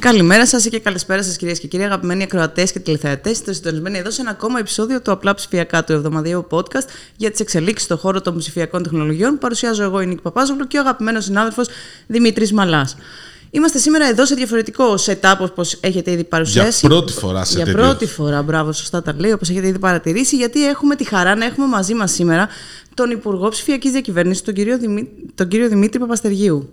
Καλημέρα σας και καλησπέρα σας, κυρίες και κύριοι, αγαπημένοι ακροατές και τηλεθεατές. Είστε συντονισμένοι εδώ σε ένα ακόμα επεισόδιο του Απλά Ψηφιακά του εβδομαδιαίου podcast για τις εξελίξεις στον χώρο των ψηφιακών τεχνολογιών. Παρουσιάζω εγώ, η Νίκη Παπάζογλου και ο αγαπημένος συνάδελφος Δημήτρης Μαλάς. Είμαστε σήμερα εδώ σε διαφορετικό setup, όπως έχετε ήδη παρουσιάσει. Για πρώτη φορά σε Για τέτοιο. πρώτη φορά, μπράβο, σωστά τα λέει, όπως έχετε ήδη παρατηρήσει, γιατί έχουμε τη χαρά να έχουμε μαζί μας σήμερα τον Υπουργό Ψηφιακής Διακυβέρνησης, τον κύριο, Δημή... τον κύριο Δημήτρη Παπαστεργίου.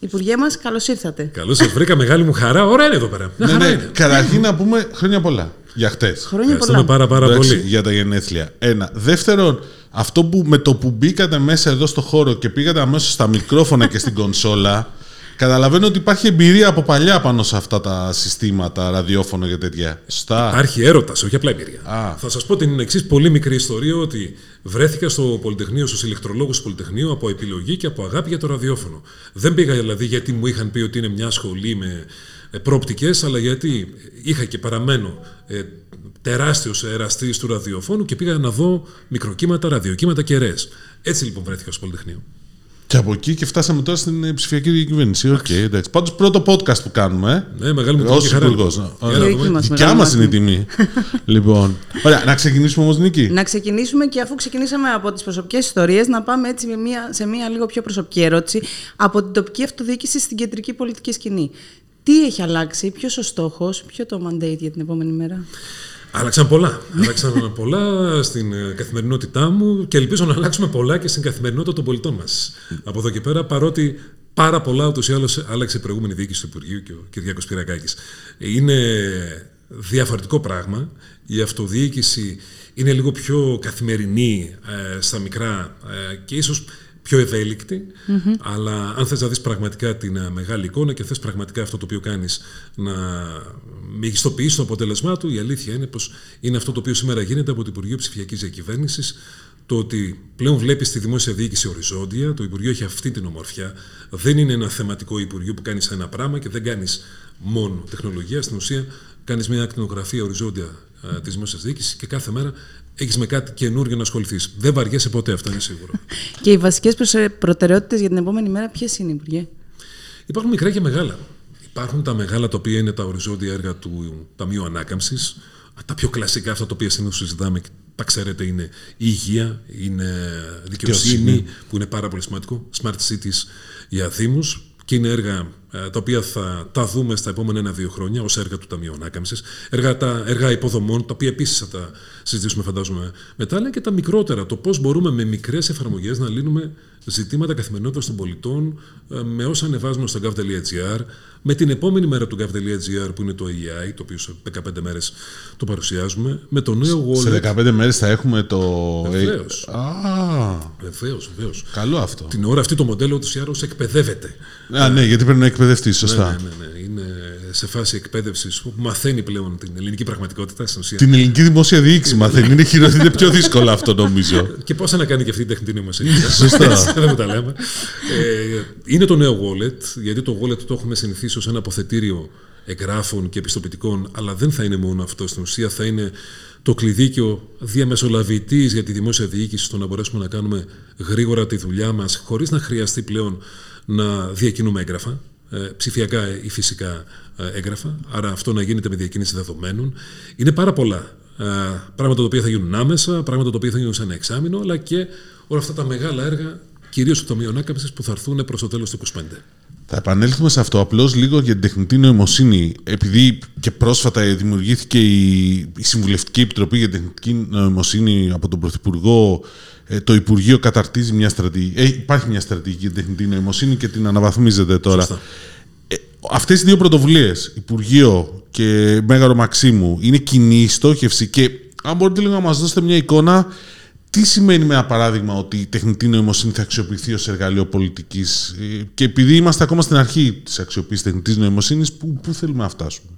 Υπουργέ μας, καλώς ήρθατε. Καλώς σας βρήκα, μεγάλη μου χαρά. Ωραία είναι εδώ πέρα. Μια Ναι, χαρά ναι. είναι. Καταρχήν να πούμε χρόνια πολλά για χτες. Χρόνια Ευχαριστούμε πολλά. πάρα, πάρα Εντάξει, πολύ. για τα γενέθλια. Ένα. Δεύτερον, αυτό που με το που μπήκατε μέσα εδώ στο χώρο και πήγατε αμέσως στα μικρόφωνα και στην κονσόλα, καταλαβαίνω ότι υπάρχει εμπειρία από παλιά πάνω σε αυτά τα συστήματα, ραδιόφωνο και τέτοια. Σωστά. Υπάρχει έρωτας, όχι απλά εμπειρία. Α. Θα σας πω την εξής πολύ μικρή ιστορία ότι βρέθηκα στο Πολυτεχνείο, στους ηλεκτρολόγους του Πολυτεχνείου από επιλογή και από αγάπη για το ραδιόφωνο. Δεν πήγα δηλαδή γιατί μου είχαν πει ότι είναι μια σχολή με προοπτική, αλλά γιατί είχα και παραμένω ε, τεράστιος εραστής του ραδιοφώνου και πήγα να δω μικροκύματα, ραδιοκύματα και κεραίες. Έτσι λοιπόν βρέθηκα στο Πολυτεχνείο. Και από εκεί και φτάσαμε τώρα στην ε, ψηφιακή διακυβέρνηση. Οκ, εντάξει. Πάντως πρώτο podcast που κάνουμε. ε. Ναι, μεγάλη μου τιμή Ω και χαρά. υπουργός. Για να Δική δούμε. μας. Δικιά μεγάλη μας μας είναι η τιμή. τιμή. λοιπόν. Ωραία, να ξεκινήσουμε όμως, Νίκη. Να ξεκινήσουμε και αφού ξεκινήσαμε από τις προσωπικές ιστορίες, να πάμε έτσι με μια, σε μια λίγο πιο προσωπική ερώτηση από την τοπική αυτοδιοίκηση στην κεντρική πολιτική σκηνή. Τι έχει αλλάξει, ποιος ο στόχος, ποιο το mandate για την επόμενη μέρα; Άλλαξαν πολλά. Άλλαξαν πολλά στην ε, καθημερινότητά μου και ελπίζω να αλλάξουμε πολλά και στην καθημερινότητα των πολιτών μας. Από εδώ και πέρα, παρότι πάρα πολλά ούτως ή άλλως άλλαξε η προηγούμενη διοίκηση του Υπουργείου και ο Κυριάκο Πυρακάκης. Είναι διαφορετικό πράγμα. Η αυτοδιοίκηση είναι λίγο πιο καθημερινή ε, στα μικρά ε, και ίσως πιο ευέλικτη, αλλά αν θες να δεις πραγματικά την ε, μεγάλη εικόνα και θες πραγματικά αυτό το οποίο κάνεις να μεγιστοποιήσει το αποτέλεσμά του, η αλήθεια είναι πως είναι αυτό το οποίο σήμερα γίνεται από το Υπουργείο Ψηφιακής Διακυβέρνησης, το ότι πλέον βλέπεις τη δημόσια διοίκηση οριζόντια, το Υπουργείο έχει αυτή την ομορφιά. Δεν είναι ένα θεματικό Υπουργείο που κάνεις ένα πράγμα και δεν κάνεις μόνο τεχνολογία. Στην ουσία, κάνεις μια ακτινογραφία οριζόντια της δημόσιας διοίκησης και κάθε μέρα έχεις με κάτι καινούργιο να ασχοληθείς. Δεν βαριέσαι ποτέ, αυτό είναι σίγουρο. Και οι βασικές προσε- προτεραιότητες για την επόμενη μέρα ποιες είναι, Υπουργέ; Υπάρχουν μικρά και μεγάλα. Υπάρχουν τα μεγάλα τα οποία είναι τα οριζόντια έργα του Ταμείου Ανάκαμψης. Τα πιο κλασικά, αυτά τα οποία συνήθως συζητάμε, και τα ξέρετε, είναι η υγεία, είναι δικαιοσύνη, Δικαιοσύνη. που είναι πάρα πολύ σημαντικό, smart cities για Δήμου. Και είναι έργα ε, τα οποία θα τα δούμε στα επόμενα ένα-δύο χρόνια ως έργα του Ταμείου Ανάκαμψης. Έργα, τα, έργα υποδομών, τα οποία επίσης θα τα συζητήσουμε, φαντάζομαι, μετά. Αλλά και τα μικρότερα. Το πώς μπορούμε με μικρές εφαρμογές να λύνουμε ζητήματα καθημερινότητας των πολιτών ε, με όσα ανεβάζουμε στο gov.gr, με την επόμενη μέρα του gov.gr που είναι το AI, το οποίο σε 15 μέρες το παρουσιάζουμε, με το νέο wallet. Σε 15 μέρες θα έχουμε το. Βεβαίως. Α, Βεβαίως, βεβαίως. καλό αυτό. Την ώρα αυτή το μοντέλο του ή άλλω εκπαιδεύεται. Α, ναι, γιατί πρέπει να εκπαιδευτείς, σωστά. Ναι, ναι, ναι. Είναι σε φάση εκπαίδευσης που μαθαίνει πλέον την ελληνική πραγματικότητα στην ουσία. Την ελληνική δημόσια διοίκηση μαθαίνει. Είναι, χειρο... είναι πιο δύσκολο αυτό, νομίζω. Και πώς να κάνει και αυτή η τεχνητή νοημοσύνη. Σωστά. Δεν μου τα λέμε. Ε, είναι το νέο wallet, γιατί το wallet το έχουμε συνηθίσει ως ένα αποθετήριο εγγράφων και επιστοποιητικών, αλλά δεν θα είναι μόνο αυτό. Στην ουσία θα είναι το κλειδί και ο διαμεσολαβητής για τη δημόσια διοίκηση στο να μπορέσουμε να κάνουμε γρήγορα τη δουλειά μας, χωρίς να χρειαστεί πλέον να διακινούμε έγγραφα, ε, ψηφιακά ή φυσικά ε, έγγραφα. Άρα αυτό να γίνεται με διακίνηση δεδομένων. Είναι πάρα πολλά ε, πράγματα τα οποία θα γίνουν άμεσα, πράγματα τα οποία θα γίνουν σε ένα εξάμεινο, αλλά και όλα αυτά τα μεγάλα έργα, κυρίως του Ταμείου Ανάκαμψης, που θα έρθουν προς το τέλος του 2025. Θα επανέλθουμε σε αυτό απλώς λίγο για την τεχνητή νοημοσύνη. Επειδή και πρόσφατα δημιουργήθηκε η, η Συμβουλευτική Επιτροπή για την Τεχνητή Νοημοσύνη από τον Πρωθυπουργό, ε, το Υπουργείο καταρτίζει μια στρατηγική. Ε, υπάρχει μια στρατηγική για την τεχνητή νοημοσύνη και την αναβαθμίζεται τώρα. Σωστά. Ε, Αυτές οι δύο πρωτοβουλίες, Υπουργείο και Μέγαρο Μαξίμου, είναι κοινή η στόχευση και αν μπορείτε λίγο να μας δώσετε μια εικόνα, τι σημαίνει με ένα παράδειγμα ότι η τεχνητή νοημοσύνη θα αξιοποιηθεί ως εργαλείο πολιτικής; Και επειδή είμαστε ακόμα στην αρχή της αξιοποίησης τεχνητής νοημοσύνης, πού, πού θέλουμε να φτάσουμε;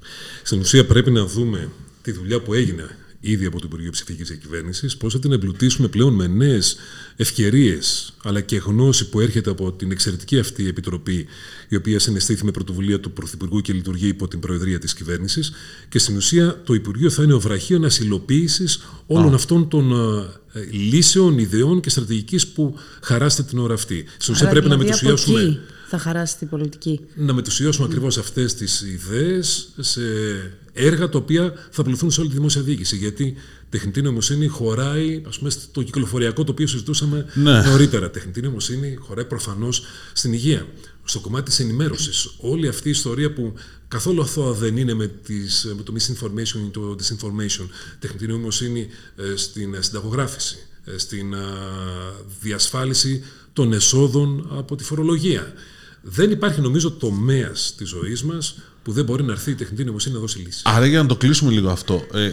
Στην ουσία πρέπει να δούμε τη δουλειά που έγινε ήδη από το Υπουργείο Ψηφιακής Διακυβέρνησης, πώς θα την εμπλουτίσουμε πλέον με νέες ευκαιρίες, αλλά και γνώση που έρχεται από την εξαιρετική αυτή επιτροπή, η οποία συναισθήθη με πρωτοβουλία του Πρωθυπουργού και λειτουργεί υπό την Προεδρία της Κυβέρνησης. Και στην ουσία το Υπουργείο θα είναι ο βραχίωνας υλοποίησης όλων αυτών των ε, λύσεων, ιδεών και στρατηγικής που χαράστε την ώρα αυτή. Στην ουσία Άρα πρέπει να δηλαδή από μετουσιάσουμε. Εκεί θα χαράσει την πολιτική. Να μετουσιώσουμε mm. ακριβώς αυτές τις ιδέες σε έργα τα οποία θα πληθούν σε όλη τη δημόσια διοίκηση. Γιατί τεχνητή νοημοσύνη χωράει ας πούμε, στο κυκλοφοριακό το οποίο συζητούσαμε ναι. νωρίτερα. Τεχνητή νοημοσύνη χωράει προφανώς στην υγεία. Στο κομμάτι της ενημέρωσης. Όλη αυτή η ιστορία που καθόλου αθώα δεν είναι με, τις, με το misinformation ή το disinformation. Τεχνητή νοημοσύνη ε, στην συνταγογράφηση, ε, στην διασφάλιση των εσόδων από τη φορολογία. Δεν υπάρχει νομίζω τομέας της ζωής μας που δεν μπορεί να έρθει η τεχνητή νοημοσύνη να δώσει λύση. Άρα για να το κλείσουμε λίγο αυτό. Ε,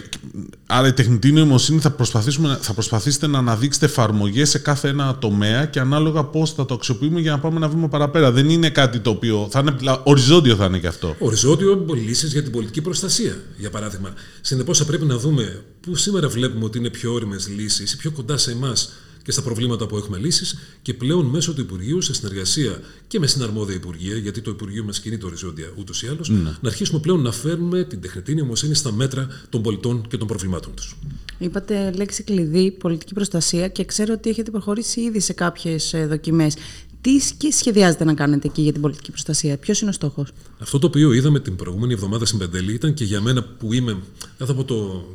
άρα η τεχνητή νοημοσύνη θα, προσπαθήσουμε, θα προσπαθήσετε να αναδείξετε εφαρμογές σε κάθε ένα τομέα και ανάλογα πώς θα το αξιοποιούμε για να πάμε ένα βήμα παραπέρα. Δεν είναι κάτι το οποίο. Θα είναι, οριζόντιο θα είναι και αυτό. Οριζόντιο λύσεις για την πολιτική προστασία, για παράδειγμα. Συνεπώς θα πρέπει να δούμε πού σήμερα βλέπουμε ότι είναι πιο όριμες λύσεις ή πιο κοντά σε εμάς και στα προβλήματα που έχουμε λύσεις και πλέον μέσω του Υπουργείου, σε συνεργασία και με συναρμόδια Υπουργεία, γιατί το Υπουργείο μας κινείται οριζόντια ούτως ή άλλως, ναι. να αρχίσουμε πλέον να φέρνουμε την τεχνητή νοημοσύνη στα μέτρα των πολιτών και των προβλημάτων τους. Είπατε λέξη κλειδί, πολιτική προστασία και ξέρω ότι έχετε προχωρήσει ήδη σε κάποιες δοκιμές. Τι σχεδιάζετε να κάνετε εκεί για την πολιτική προστασία, Ποιος είναι ο στόχος; Αυτό το οποίο είδαμε την προηγούμενη εβδομάδα στην Πεντέλη ήταν και για μένα που είμαι, δεν θα πω το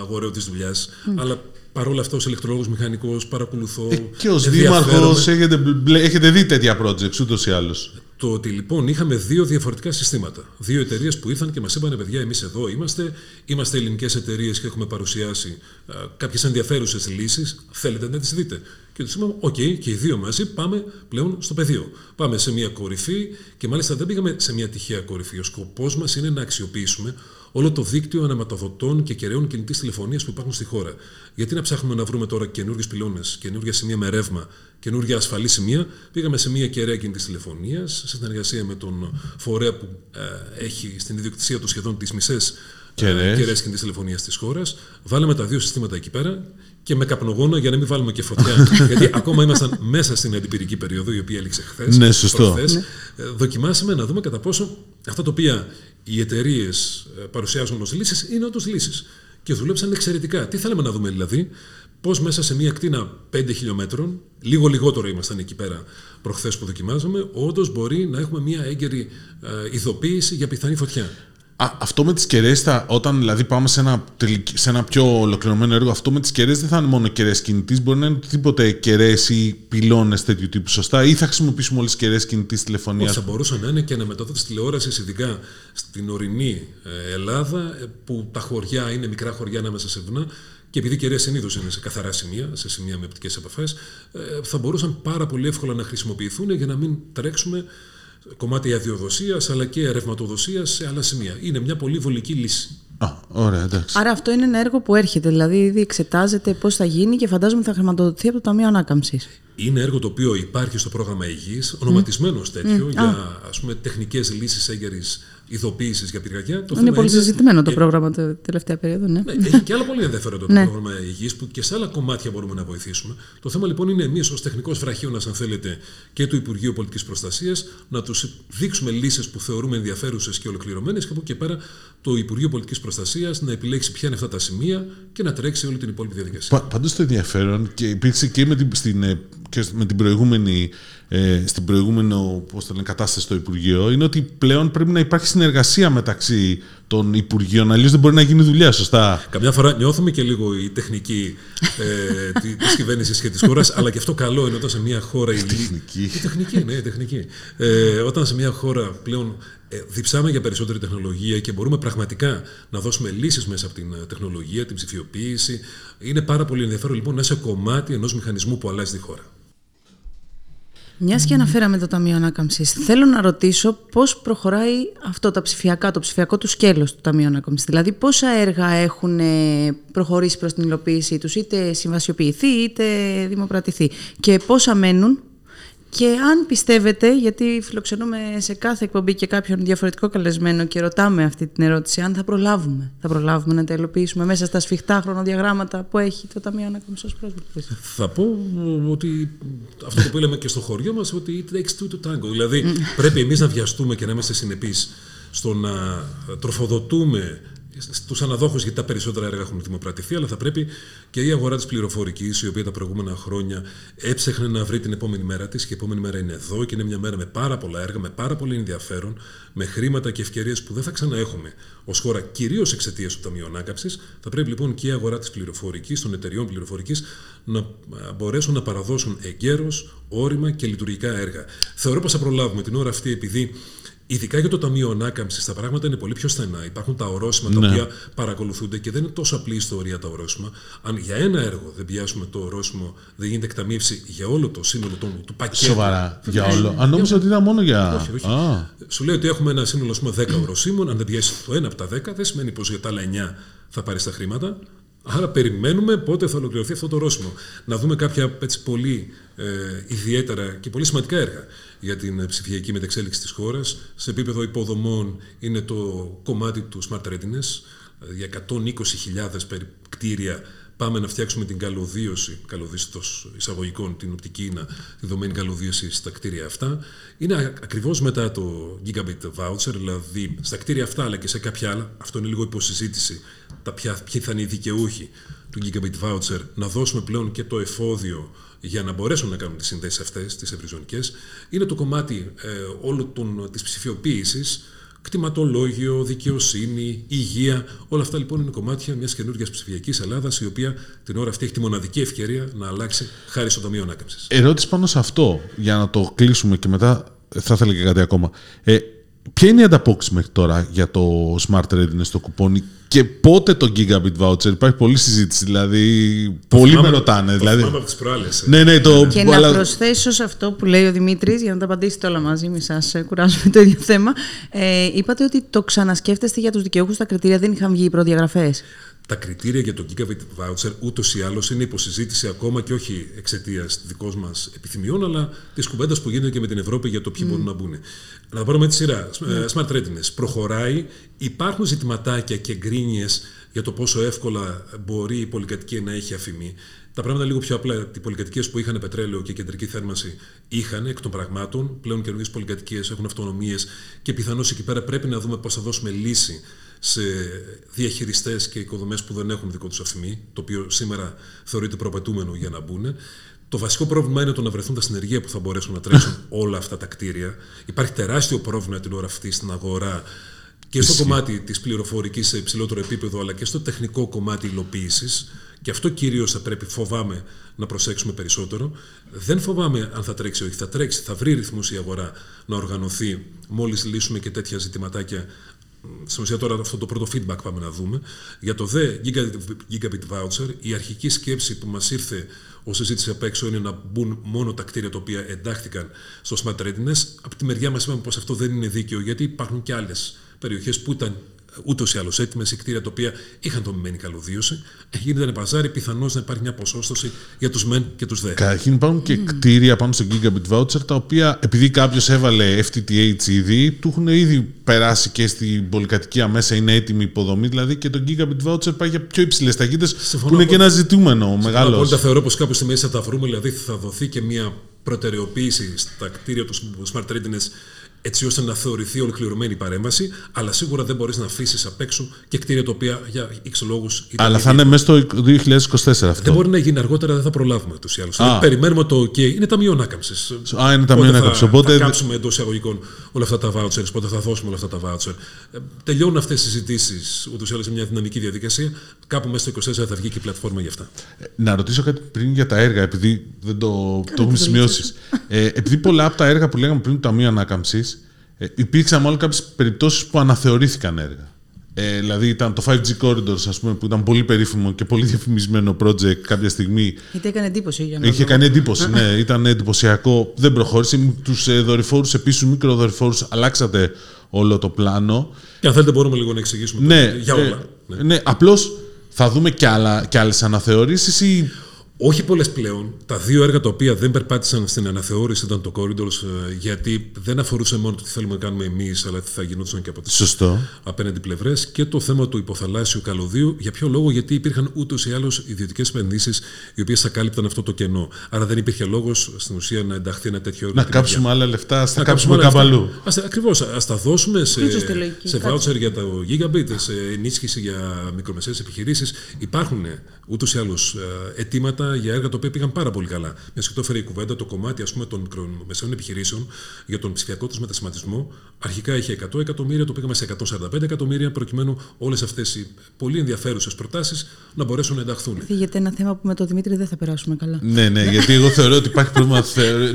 αγόρεο της δουλειάς, αλλά παρόλα αυτά, ως ηλεκτρολόγος μηχανικός, παρακολουθώ. Ε, και ως δήμαρχος έχετε, έχετε δει τέτοια projects ούτως ή άλλως; Το ότι λοιπόν είχαμε δύο διαφορετικά συστήματα. Δύο εταιρείες που ήρθαν και μας είπαν: Παιδιά, εμείς εδώ είμαστε. Είμαστε ελληνικές εταιρείες και έχουμε παρουσιάσει κάποιες ενδιαφέρουσες λύσεις. Θέλετε να τις δείτε. Και του είπαμε: OK, okay, και οι δύο μαζί πάμε πλέον στο πεδίο. Πάμε σε μια κορυφή και μάλιστα δεν πήγαμε σε μια τυχαία κορυφή. Ο σκοπός μας είναι να αξιοποιήσουμε όλο το δίκτυο αναματοδοτών και κεραίων κινητής τηλεφωνίας που υπάρχουν στη χώρα. Γιατί να ψάχνουμε να βρούμε τώρα καινούριους πυλώνες, καινούργια σημεία με ρεύμα, καινούργια ασφαλή σημεία. Πήγαμε σε μια κεραία κινητής τηλεφωνίας, σε συνεργασία με τον φορέα που ε, έχει στην ιδιοκτησία του σχεδόν τις μισές κεραίες κινητής τηλεφωνίας της χώρας. Βάλαμε τα δύο συστήματα εκεί πέρα και με καπνογόνο για να μην βάλουμε και φωτιά. γιατί ακόμα ήμασταν μέσα στην αντιπυρική περίοδο, η οποία έληξε χθες. Ναι, σωστό. Ναι. Ε, δοκιμάσαμε να δούμε κατά πόσο αυτά τα οποία οι εταιρείες ε, παρουσιάζουν ως λύσεις είναι όντως λύσεις. Και δουλέψαν εξαιρετικά. Τι θέλαμε να δούμε δηλαδή, πώς μέσα σε μια κτίνα 5 χιλιόμετρων, λίγο λιγότερο ήμασταν εκεί πέρα προχθές που δοκιμάζαμε, όντως μπορεί να έχουμε μια έγκαιρη ε, ειδοποίηση για πιθανή φωτιά. Α, αυτό με τις κεραίες, όταν δηλαδή πάμε σε ένα, σε ένα πιο ολοκληρωμένο έργο, αυτό με τις κεραίες δεν θα είναι μόνο κεραίες κινητής, μπορεί να είναι οτιδήποτε κεραίες ή πυλώνες τέτοιου τύπου, σωστά, ή θα χρησιμοποιήσουμε όλες τις κεραίες κινητής τηλεφωνίας; Θα μπορούσαν να είναι και αναμετάδοτε τηλεόραση, ειδικά στην ορεινή ε, Ελλάδα, ε, που τα χωριά είναι μικρά χωριά ανάμεσα σε βουνά. Και επειδή κεραίες συνήθως είναι σε καθαρά σημεία, σε σημεία με οπτικές επαφές, ε, θα μπορούσαν πάρα πολύ εύκολα να χρησιμοποιηθούν για να μην τρέξουμε κομμάτι αδειοδοσίας αλλά και ρευματοδοσίας σε άλλα σημεία. Είναι μια πολύ βολική λύση. Α, ωραία, εντάξει. Άρα αυτό είναι ένα έργο που έρχεται, δηλαδή ήδη εξετάζεται πώς θα γίνει και φαντάζομαι θα χρηματοδοτηθεί από το Ταμείο Ανάκαμψης. Είναι έργο το οποίο υπάρχει στο πρόγραμμα Υγιής, ονοματισμένος mm. τέτοιο, mm. για ας πούμε, τεχνικές λύσεις έγκαιρης ειδοποίησης για πυρκαγιά. Το είναι πολύ συζητημένο το πρόγραμμα την τελευταία περίοδο. Ναι. ναι. έχει και άλλο πολύ ενδιαφέρον το ναι. πρόγραμμα υγιής που και σε άλλα κομμάτια μπορούμε να βοηθήσουμε. Το θέμα λοιπόν είναι εμείς ως τεχνικός βραχίωνας, αν θέλετε, και του Υπουργείου Πολιτικής Προστασίας να τους δείξουμε λύσεις που θεωρούμε ενδιαφέρουσες και ολοκληρωμένες και από εκεί και πέρα το Υπουργείο Πολιτικής Προστασίας να επιλέξει ποια είναι αυτά τα σημεία και να τρέξει όλη την υπόλοιπη διαδικασία. Πάντως το ενδιαφέρον και υπήρξε και με την, στην, ε, και με την προηγούμενη ε, στην προηγούμενη πώς το λένε, κατάσταση στο Υπουργείο είναι ότι πλέον πρέπει να υπάρχει συνεργασία μεταξύ των Υπουργείων. Αλλιώς δεν μπορεί να γίνει δουλειά, σωστά; Καμιά φορά νιώθουμε και λίγο η τεχνική ε, τη κυβέρνησης και της χώρας, αλλά και αυτό καλό είναι όταν σε μια χώρα. Η τεχνική. Η τεχνική, ναι, η τεχνική. Ε, όταν σε μια χώρα πλέον ε, διψάμε για περισσότερη τεχνολογία και μπορούμε πραγματικά να δώσουμε λύσεις μέσα από την ε, τεχνολογία, την ψηφιοποίηση. Είναι πάρα πολύ ενδιαφέρον λοιπόν να είσαι κομμάτι ενός μηχανισμού που αλλάζει τη χώρα. Μιας και αναφέραμε το Ταμείο Ανάκαμψης, θέλω να ρωτήσω πώς προχωράει αυτό τα ψηφιακά, το ψηφιακό του σκέλος του Ταμείου Ανάκαμψης. Δηλαδή, πόσα έργα έχουν ε, προχωρήσει προς την υλοποίησή τους, είτε συμβασιοποιηθεί είτε δημοπρατηθεί, και πόσα μένουν; Και αν πιστεύετε, γιατί φιλοξενούμε σε κάθε εκπομπή και κάποιον διαφορετικό καλεσμένο και ρωτάμε αυτή την ερώτηση, αν θα προλάβουμε, θα προλάβουμε να τα υλοποιήσουμε μέσα στα σφιχτά χρονοδιαγράμματα που έχει το Ταμείο Ανάκαμψης ως πρόσβαση. Θα πω ότι αυτό που λέμε και στο χωριό μας, ότι it takes two to tango. Δηλαδή, πρέπει εμείς να βιαστούμε και να είμαστε συνεπείς στο να τροφοδοτούμε στους αναδόχους, γιατί τα περισσότερα έργα έχουν δημοπρατηθεί, αλλά θα πρέπει και η αγορά της πληροφορικής, η οποία τα προηγούμενα χρόνια έψεχνε να βρει την επόμενη μέρα της, και η επόμενη μέρα είναι εδώ και είναι μια μέρα με πάρα πολλά έργα, με πάρα πολύ ενδιαφέρον, με χρήματα και ευκαιρίες που δεν θα ξαναέχουμε ως χώρα, κυρίως εξαιτίας του Ταμείου Ανάκαμψης. Θα πρέπει λοιπόν και η αγορά της πληροφορικής, των εταιριών πληροφορικής, να μπορέσουν να παραδώσουν εγκαίρως, όρημα και λειτουργικά έργα. Θεωρώ πως θα προλάβουμε την ώρα αυτή, επειδή Ειδικά για το Ταμείο Ανάκαμψης, τα πράγματα είναι πολύ πιο στενά. Υπάρχουν τα ορόσημα τα ναι. οποία παρακολουθούνται και δεν είναι τόσο απλή ιστορία τα ορόσημα. Αν για ένα έργο δεν πιάσουμε το ορόσημο, δεν γίνεται εκταμείευση για όλο το σύνολο του, του πακέτου. Σοβαρά. Για όλο. Αν νόμιζα ότι ήταν μόνο για. Όχι, όχι. Α. Σου λέει ότι έχουμε ένα σύνολο 10 οροσίμων. Αν δεν πιάσει το ένα από τα 10, δεν σημαίνει πως για τα άλλα 9 θα πάρεις τα χρήματα. Άρα περιμένουμε πότε θα ολοκληρωθεί αυτό το ορόσημο. Να δούμε κάποια έτσι, πολύ ε, ιδιαίτερα και πολύ σημαντικά έργα για την ψηφιακή μετεξέλιξη της χώρας. Σε επίπεδο υποδομών είναι το κομμάτι του Smart Readiness, ε, για 120.000 κτίρια πάμε να φτιάξουμε την καλωδίωση, καλωδίωση εισαγωγικών, την οπτική να, τη δομένη καλωδίωση στα κτίρια αυτά. Είναι ακριβώς μετά το Gigabit Voucher, δηλαδή στα κτίρια αυτά αλλά και σε κάποια άλλα, αυτό είναι λίγο υποσυζήτηση, τα ποια, ποιοι θα είναι οι δικαιούχοι του Gigabit Voucher, να δώσουμε πλέον και το εφόδιο για να μπορέσουν να κάνουν τις συνδέσεις αυτές, τις ευρυζωνικές, είναι το κομμάτι ε, όλο των, της ψηφιοποίησης, κτηματολόγιο, δικαιοσύνη, υγεία. Όλα αυτά λοιπόν είναι κομμάτια μιας καινούργιας ψηφιακής Ελλάδας, η οποία την ώρα αυτή έχει τη μοναδική ευκαιρία να αλλάξει χάρη στο Ταμείο Ανάκαμψης. Ερώτηση πάνω σε αυτό, για να το κλείσουμε και μετά θα ήθελα και κάτι ακόμα. Ε, Ποια είναι η ανταπόκριση μέχρι τώρα για το Smart Readiness στο κουπόνι και πότε το Gigabit Voucher. Υπάρχει πολλή συζήτηση, δηλαδή πολλοί με ρωτάνε. Το δηλαδή. από τις προάλλες. Ναι, ναι, το... Και να προσθέσω σε αυτό που λέει ο Δημήτρης, για να τα απαντήσετε όλα μαζί, μη σας κουράζουμε το ίδιο θέμα. Ε, είπατε ότι το ξανασκέφτεστε για τους δικαιούχους τα κριτήρια, δεν είχαν βγει οι προδιαγραφές τα κριτήρια για το Gigabit Voucher ούτως ή άλλως είναι υποσυζήτηση ακόμα και όχι εξαιτίας δικών μας επιθυμιών, αλλά της κουβέντας που γίνεται και με την Ευρώπη για το ποιοι mm. μπορούν να μπουν. Να τα πάρουμε τη σειρά. Mm. Smart Readiness προχωράει. Υπάρχουν ζητηματάκια και γκρίνιες για το πόσο εύκολα μπορεί η πολυκατοικία να έχει αφημί. Τα πράγματα λίγο πιο απλά. Οι πολυκατοικίες που είχαν πετρέλαιο και κεντρική θέρμανση είχαν εκ των πραγμάτων. Πλέον καινούργιες πολυκατοικίες έχουν αυτονομίες και πιθανώς εκεί πέρα πρέπει να δούμε πώς θα δώσουμε λύση σε διαχειριστές και οικοδομές που δεν έχουν δικό τους αφημί, το οποίο σήμερα θεωρείται προπετούμενο για να μπουν. Το βασικό πρόβλημα είναι το να βρεθούν τα συνεργεία που θα μπορέσουν να τρέξουν όλα αυτά τα κτίρια. Υπάρχει τεράστιο πρόβλημα την ώρα αυτή στην αγορά και στο κομμάτι της πληροφορικής σε υψηλότερο επίπεδο, αλλά και στο τεχνικό κομμάτι υλοποίησης. Και αυτό κυρίως θα πρέπει, φοβάμαι, να προσέξουμε περισσότερο. Δεν φοβάμαι αν θα τρέξει ή όχι. Θα τρέξει, θα βρει ρυθμούς η αγορά να οργανωθεί μόλις λύσουμε και τέτοια ζητηματάκια στην ουσία τώρα αυτό το πρώτο feedback πάμε να δούμε. Για το δε Gigabit Voucher, η αρχική σκέψη που μας ήρθε ως συζήτηση απ' έξω είναι να μπουν μόνο τα κτίρια τα οποία εντάχθηκαν στο Smart Readiness. Από τη μεριά μας είπαμε πως αυτό δεν είναι δίκαιο γιατί υπάρχουν και άλλες περιοχές που ήταν ούτως ή άλλως έτοιμε σε κτίρια τα οποία είχαν δομημένη καλωδίωση. Γίνεται ένα παζάρι, πιθανώς να υπάρχει μια ποσόστοση για τους μεν και τους δε. Καταρχήν υπάρχουν και κτίρια πάνω στο Gigabit Voucher τα οποία επειδή κάποιος έβαλε FTTH ήδη, του έχουν ήδη περάσει και στην πολυκατοικία μέσα, είναι έτοιμη υποδομή. Δηλαδή και το Gigabit Voucher πάει για πιο υψηλές ταχύτητες που είναι και ένα ζητούμενο μεγάλος. Απόλυτα θεωρώ πως κάπου στη μέση θα τα βρούμε, δηλαδή θα δοθεί και μια προτεραιοποίηση στα κτίρια του Smart Readiness έτσι ώστε να θεωρηθεί ολοκληρωμένη η παρέμβαση, αλλά σίγουρα δεν μπορείς να αφήσεις απ' έξω και κτίρια τα οποία για X λόγου. Αλλά θα είναι μέσα στο 2024 αυτό. Δεν μπορεί να γίνει αργότερα, δεν θα προλάβουμε ούτως ή άλλως. Περιμένουμε το OK. Είναι ταμείο ανάκαμψη. Α, είναι ταμείο ανάκαμψη. Οπότε... Θα κάψουμε εντός εισαγωγικών όλα αυτά τα vouchers, πότε θα δώσουμε όλα αυτά τα voucher. Ε, τελειώνουν αυτές οι συζητήσεις ούτως ή άλλως σε μια δυναμική διαδικασία. Κάπου μέσα στο 2024 θα βγει και η πλατφόρμα για αυτά. Ε, να ρωτήσω κάτι πριν για τα έργα, επειδή δεν το, το έχουμε σημειώσει. ε, επειδή πολλά από τα έργα που λέγαμε πριν του Ταμείου Ανάκαμψης ε, υπήρξαν μάλλον κάποιες περιπτώσεις που αναθεωρήθηκαν έργα. Ε, δηλαδή ήταν το 5G Corridors, ας πούμε, που ήταν πολύ περίφημο και πολύ διαφημισμένο project κάποια στιγμή. Γιατί έκανε εντύπωση για να Είχε κάνει εντύπωση, ναι. Ήταν εντυπωσιακό. Δεν προχώρησε. Τους ε, δορυφόρους, επίσης τους μικροδορυφόρους, αλλάξατε όλο το πλάνο. Και αν θέλετε, μπορούμε λίγο να εξηγήσουμε ναι, για όλα. Ε, ναι, ναι απλώς θα δούμε και, άλλα, και άλλες αναθεωρήσεις ή όχι πολλές πλέον. Τα δύο έργα τα οποία δεν περπάτησαν στην αναθεώρηση ήταν το Corridors, ε, γιατί δεν αφορούσε μόνο το τι θέλουμε να κάνουμε εμείς, αλλά τι θα γινόταν και από τις απέναντι πλευρές. Και το θέμα του υποθαλάσσιου καλωδίου. Για ποιο λόγο, γιατί υπήρχαν ούτως ή άλλως ιδιωτικές επενδύσεις οι οποίες θα κάλυπταν αυτό το κενό. Άρα δεν υπήρχε λόγος στην ουσία να ενταχθεί ένα τέτοιο έργο. Να κάψουμε άλλα λεφτά, να κάψουμε κάπου αλλού. Ακριβώς. Α τα δώσουμε σε, σε voucher για το Gigabit, σε ενίσχυση για μικρομεσαίες επιχειρήσεις. Υπάρχουν ούτως ή άλλως ε, αιτήματα για έργα τα οποία πήγαν πάρα πολύ καλά. Μια και το έφερε η κουβέντα το κομμάτι ας πούμε, των μικρομεσαίων επιχειρήσεων για τον ψηφιακό τους μετασχηματισμό. Αρχικά είχε 100 εκατομμύρια, το πήγαμε σε 145 εκατομμύρια, προκειμένου όλες αυτές οι πολύ ενδιαφέρουσες προτάσεις να μπορέσουν να ενταχθούν. Φύγεται ένα θέμα που με τον Δημήτρη δεν θα περάσουμε καλά. ναι, ναι, γιατί εγώ θεωρώ ότι υπάρχει πρόβλημα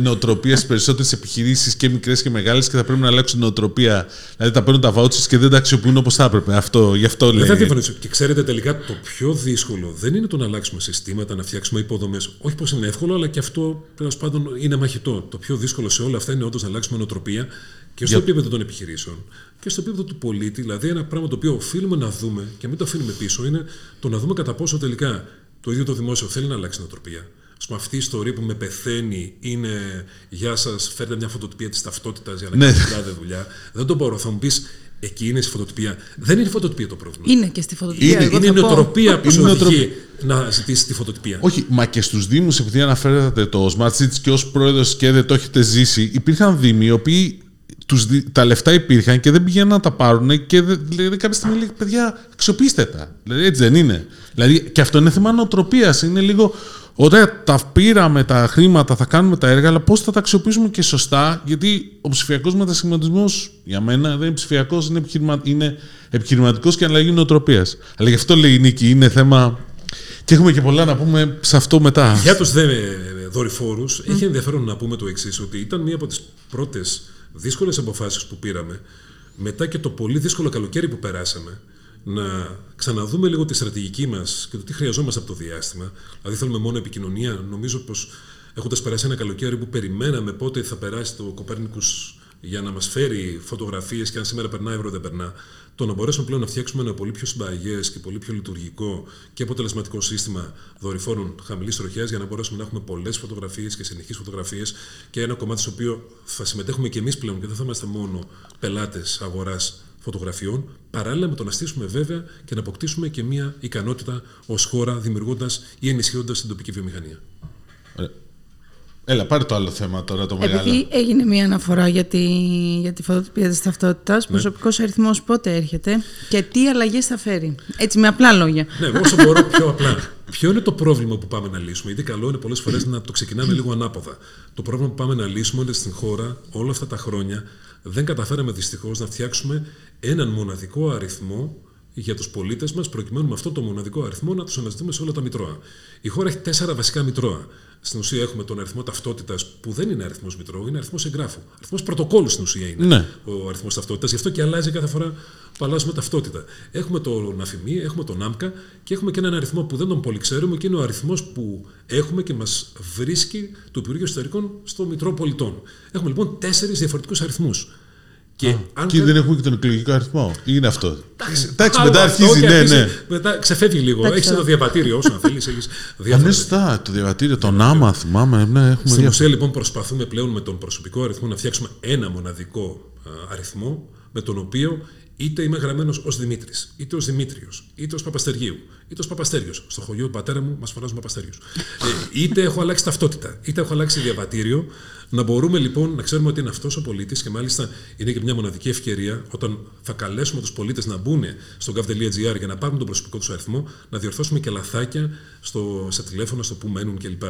νοοτροπίας στι περισσότερες επιχειρήσεις και μικρές και μεγάλες και θα πρέπει να αλλάξουν νοοτροπία. Δηλαδή τα παίρνουν τα βάουτσες και δεν τα αξιοποιούν όπως θα έπρεπε. Αυτό, γι' αυτό λέει. Δεν θα διαφωνήσω. Και ξέρετε τελικά το πιο δύσκολο δεν είναι το να αλλάξουμε συστήματα, να φτιάξουμε υποδομές. Όχι πως είναι εύκολο, αλλά και αυτό τέλος πάντων είναι μαχητό. Το πιο δύσκολο σε όλα αυτά είναι όντως να αλλάξουμε νοοτροπία και στο επίπεδο των επιχειρήσεων και στο επίπεδο του πολίτη. Δηλαδή, ένα πράγμα το οποίο οφείλουμε να δούμε και μην το αφήνουμε πίσω είναι το να δούμε κατά πόσο τελικά το ίδιο το δημόσιο θέλει να αλλάξει νοοτροπία. Α πούμε, αυτή η ιστορία που με πεθαίνει είναι Γεια σας, φέρτε μια φωτοτυπία της ταυτότητας για να ναι. κάνετε δουλειά. Δεν το μπορώ. Θα μου πεις, Εκεί είναι στη φωτοτυπία. Δεν είναι η φωτοτυπία το πρόβλημα. Είναι και στη φωτοτυπία. Είναι, είναι η νοοτροπία που σου οδηγεί να ζητήσεις τη φωτοτυπία. Όχι, μα και στους Δήμους, επειδή αναφέρατε το Smart Cities και ως πρόεδρος και δεν το έχετε ζήσει, υπήρχαν Δήμοι οι οποίοι τους, τα λεφτά υπήρχαν και δεν πηγαίναν να τα πάρουν και δηλαδή, κάποια στιγμή λέει: Παιδιά, αξιοποιήστε τα. Δηλαδή, έτσι δεν είναι. Δηλαδή, και αυτό είναι θέμα νοοτροπίας. Είναι λίγο Ωραία, τα πήραμε τα χρήματα, θα κάνουμε τα έργα, αλλά πώς θα τα αξιοποιήσουμε και σωστά, γιατί ο ψηφιακός μετασχηματισμός για μένα δεν είναι ψηφιακός, είναι, επιχειρημα... είναι επιχειρηματικός και αλλαγή νοοτροπίας. Αλλά γι' αυτό λέει η Νίκη, είναι θέμα. Και έχουμε και πολλά να πούμε σε αυτό μετά. Για τους δε δορυφόρους, mm. έχει ενδιαφέρον να πούμε το εξής, ότι ήταν μία από τις πρώτες δύσκολες αποφάσεις που πήραμε μετά και το πολύ δύσκολο καλοκαίρι που περάσαμε να ξαναδούμε λίγο τη στρατηγική μας και το τι χρειαζόμαστε από το διάστημα. Δηλαδή, θέλουμε μόνο επικοινωνία. Νομίζω πως έχοντας περάσει ένα καλοκαίρι που περιμέναμε πότε θα περάσει το Κοπέρνικους για να μας φέρει φωτογραφίες και αν σήμερα περνά ευρώ δεν περνά, το να μπορέσουμε πλέον να φτιάξουμε ένα πολύ πιο συμπαγές και πολύ πιο λειτουργικό και αποτελεσματικό σύστημα δορυφόρων χαμηλής τροχιάς για να μπορέσουμε να έχουμε πολλές φωτογραφίες και συνεχείς φωτογραφίες και ένα κομμάτι στο οποίο θα συμμετέχουμε και εμείς πλέον και δεν θα είμαστε μόνο πελάτες αγοράς φωτογραφιών, παράλληλα με το να στήσουμε βέβαια και να αποκτήσουμε και μια ικανότητα ως χώρα, δημιουργώντας ή ενισχύοντας την τοπική βιομηχανία. Έλα, πάρε το άλλο θέμα τώρα, το μεγάλο. Επειδή έγινε μια αναφορά για τη, για τη φωτοτυπία της ταυτότητας, ναι. προσωπικός αριθμός πότε έρχεται και τι αλλαγές θα φέρει. Έτσι, με απλά λόγια. Ναι, όσο μπορώ πιο απλά. Ποιο είναι το πρόβλημα που πάμε να λύσουμε, Γιατί καλό είναι πολλές φορές να το ξεκινάμε λίγο ανάποδα. Το πρόβλημα που πάμε να λύσουμε είναι στην χώρα όλα αυτά τα χρόνια δεν καταφέραμε δυστυχώς να φτιάξουμε έναν μοναδικό αριθμό για τους πολίτες μας, προκειμένου με αυτό το μοναδικό αριθμό να τους αναζητούμε σε όλα τα μητρώα. Η χώρα έχει τέσσερα βασικά μητρώα. Στην ουσία έχουμε τον αριθμό ταυτότητας που δεν είναι αριθμός μητρώου, είναι αριθμός εγγράφου. Αριθμός πρωτοκόλλου στην ουσία είναι ναι. ο αριθμός ταυτότητας. Γι' αυτό και αλλάζει κάθε φορά που αλλάζουμε ταυτότητα. Έχουμε τον αφημί, έχουμε τον άμκα και έχουμε και έναν αριθμό που δεν τον πολύ ξέρουμε και είναι ο αριθμός που έχουμε και μας βρίσκει το Υπουργείο Ιστορικών στο Μητρό Πολιτών. Έχουμε λοιπόν τέσσερις διαφορετικούς αριθμούς. Και, αν και δεν έχουμε και τον εκλογικό αριθμό. Είναι αυτό; Εντάξει, μετά αρχίζει, ναι, ναι. Μετά ξεφεύγει λίγο. Έχεις το διαβατήριο όσο θέλεις. Αμέσω το διαβατήριο, τον άμα θυμάμαι. Ναι, έχουμε Στην ουσία λοιπόν προσπαθούμε πλέον με τον προσωπικό αριθμό να φτιάξουμε ένα μοναδικό αριθμό με τον οποίο είτε είμαι γραμμένος ως Δημήτρης, είτε ως Δημήτριος, είτε ως Παπαστεργίου, είτε ως Παπαστέριο. Στο χωριό του πατέρα μου μας φωνάζουν Παπαστέριου. ε, είτε έχω αλλάξει ταυτότητα, είτε έχω αλλάξει διαβατήριο. Να μπορούμε λοιπόν να ξέρουμε ότι είναι αυτός ο πολίτης και μάλιστα είναι και μια μοναδική ευκαιρία όταν θα καλέσουμε τους πολίτες να μπουν στο gov.gr για να πάρουν τον προσωπικό τους αριθμό, να διορθώσουμε και λαθάκια στο, στα τηλέφωνα, στο που μένουν κλπ.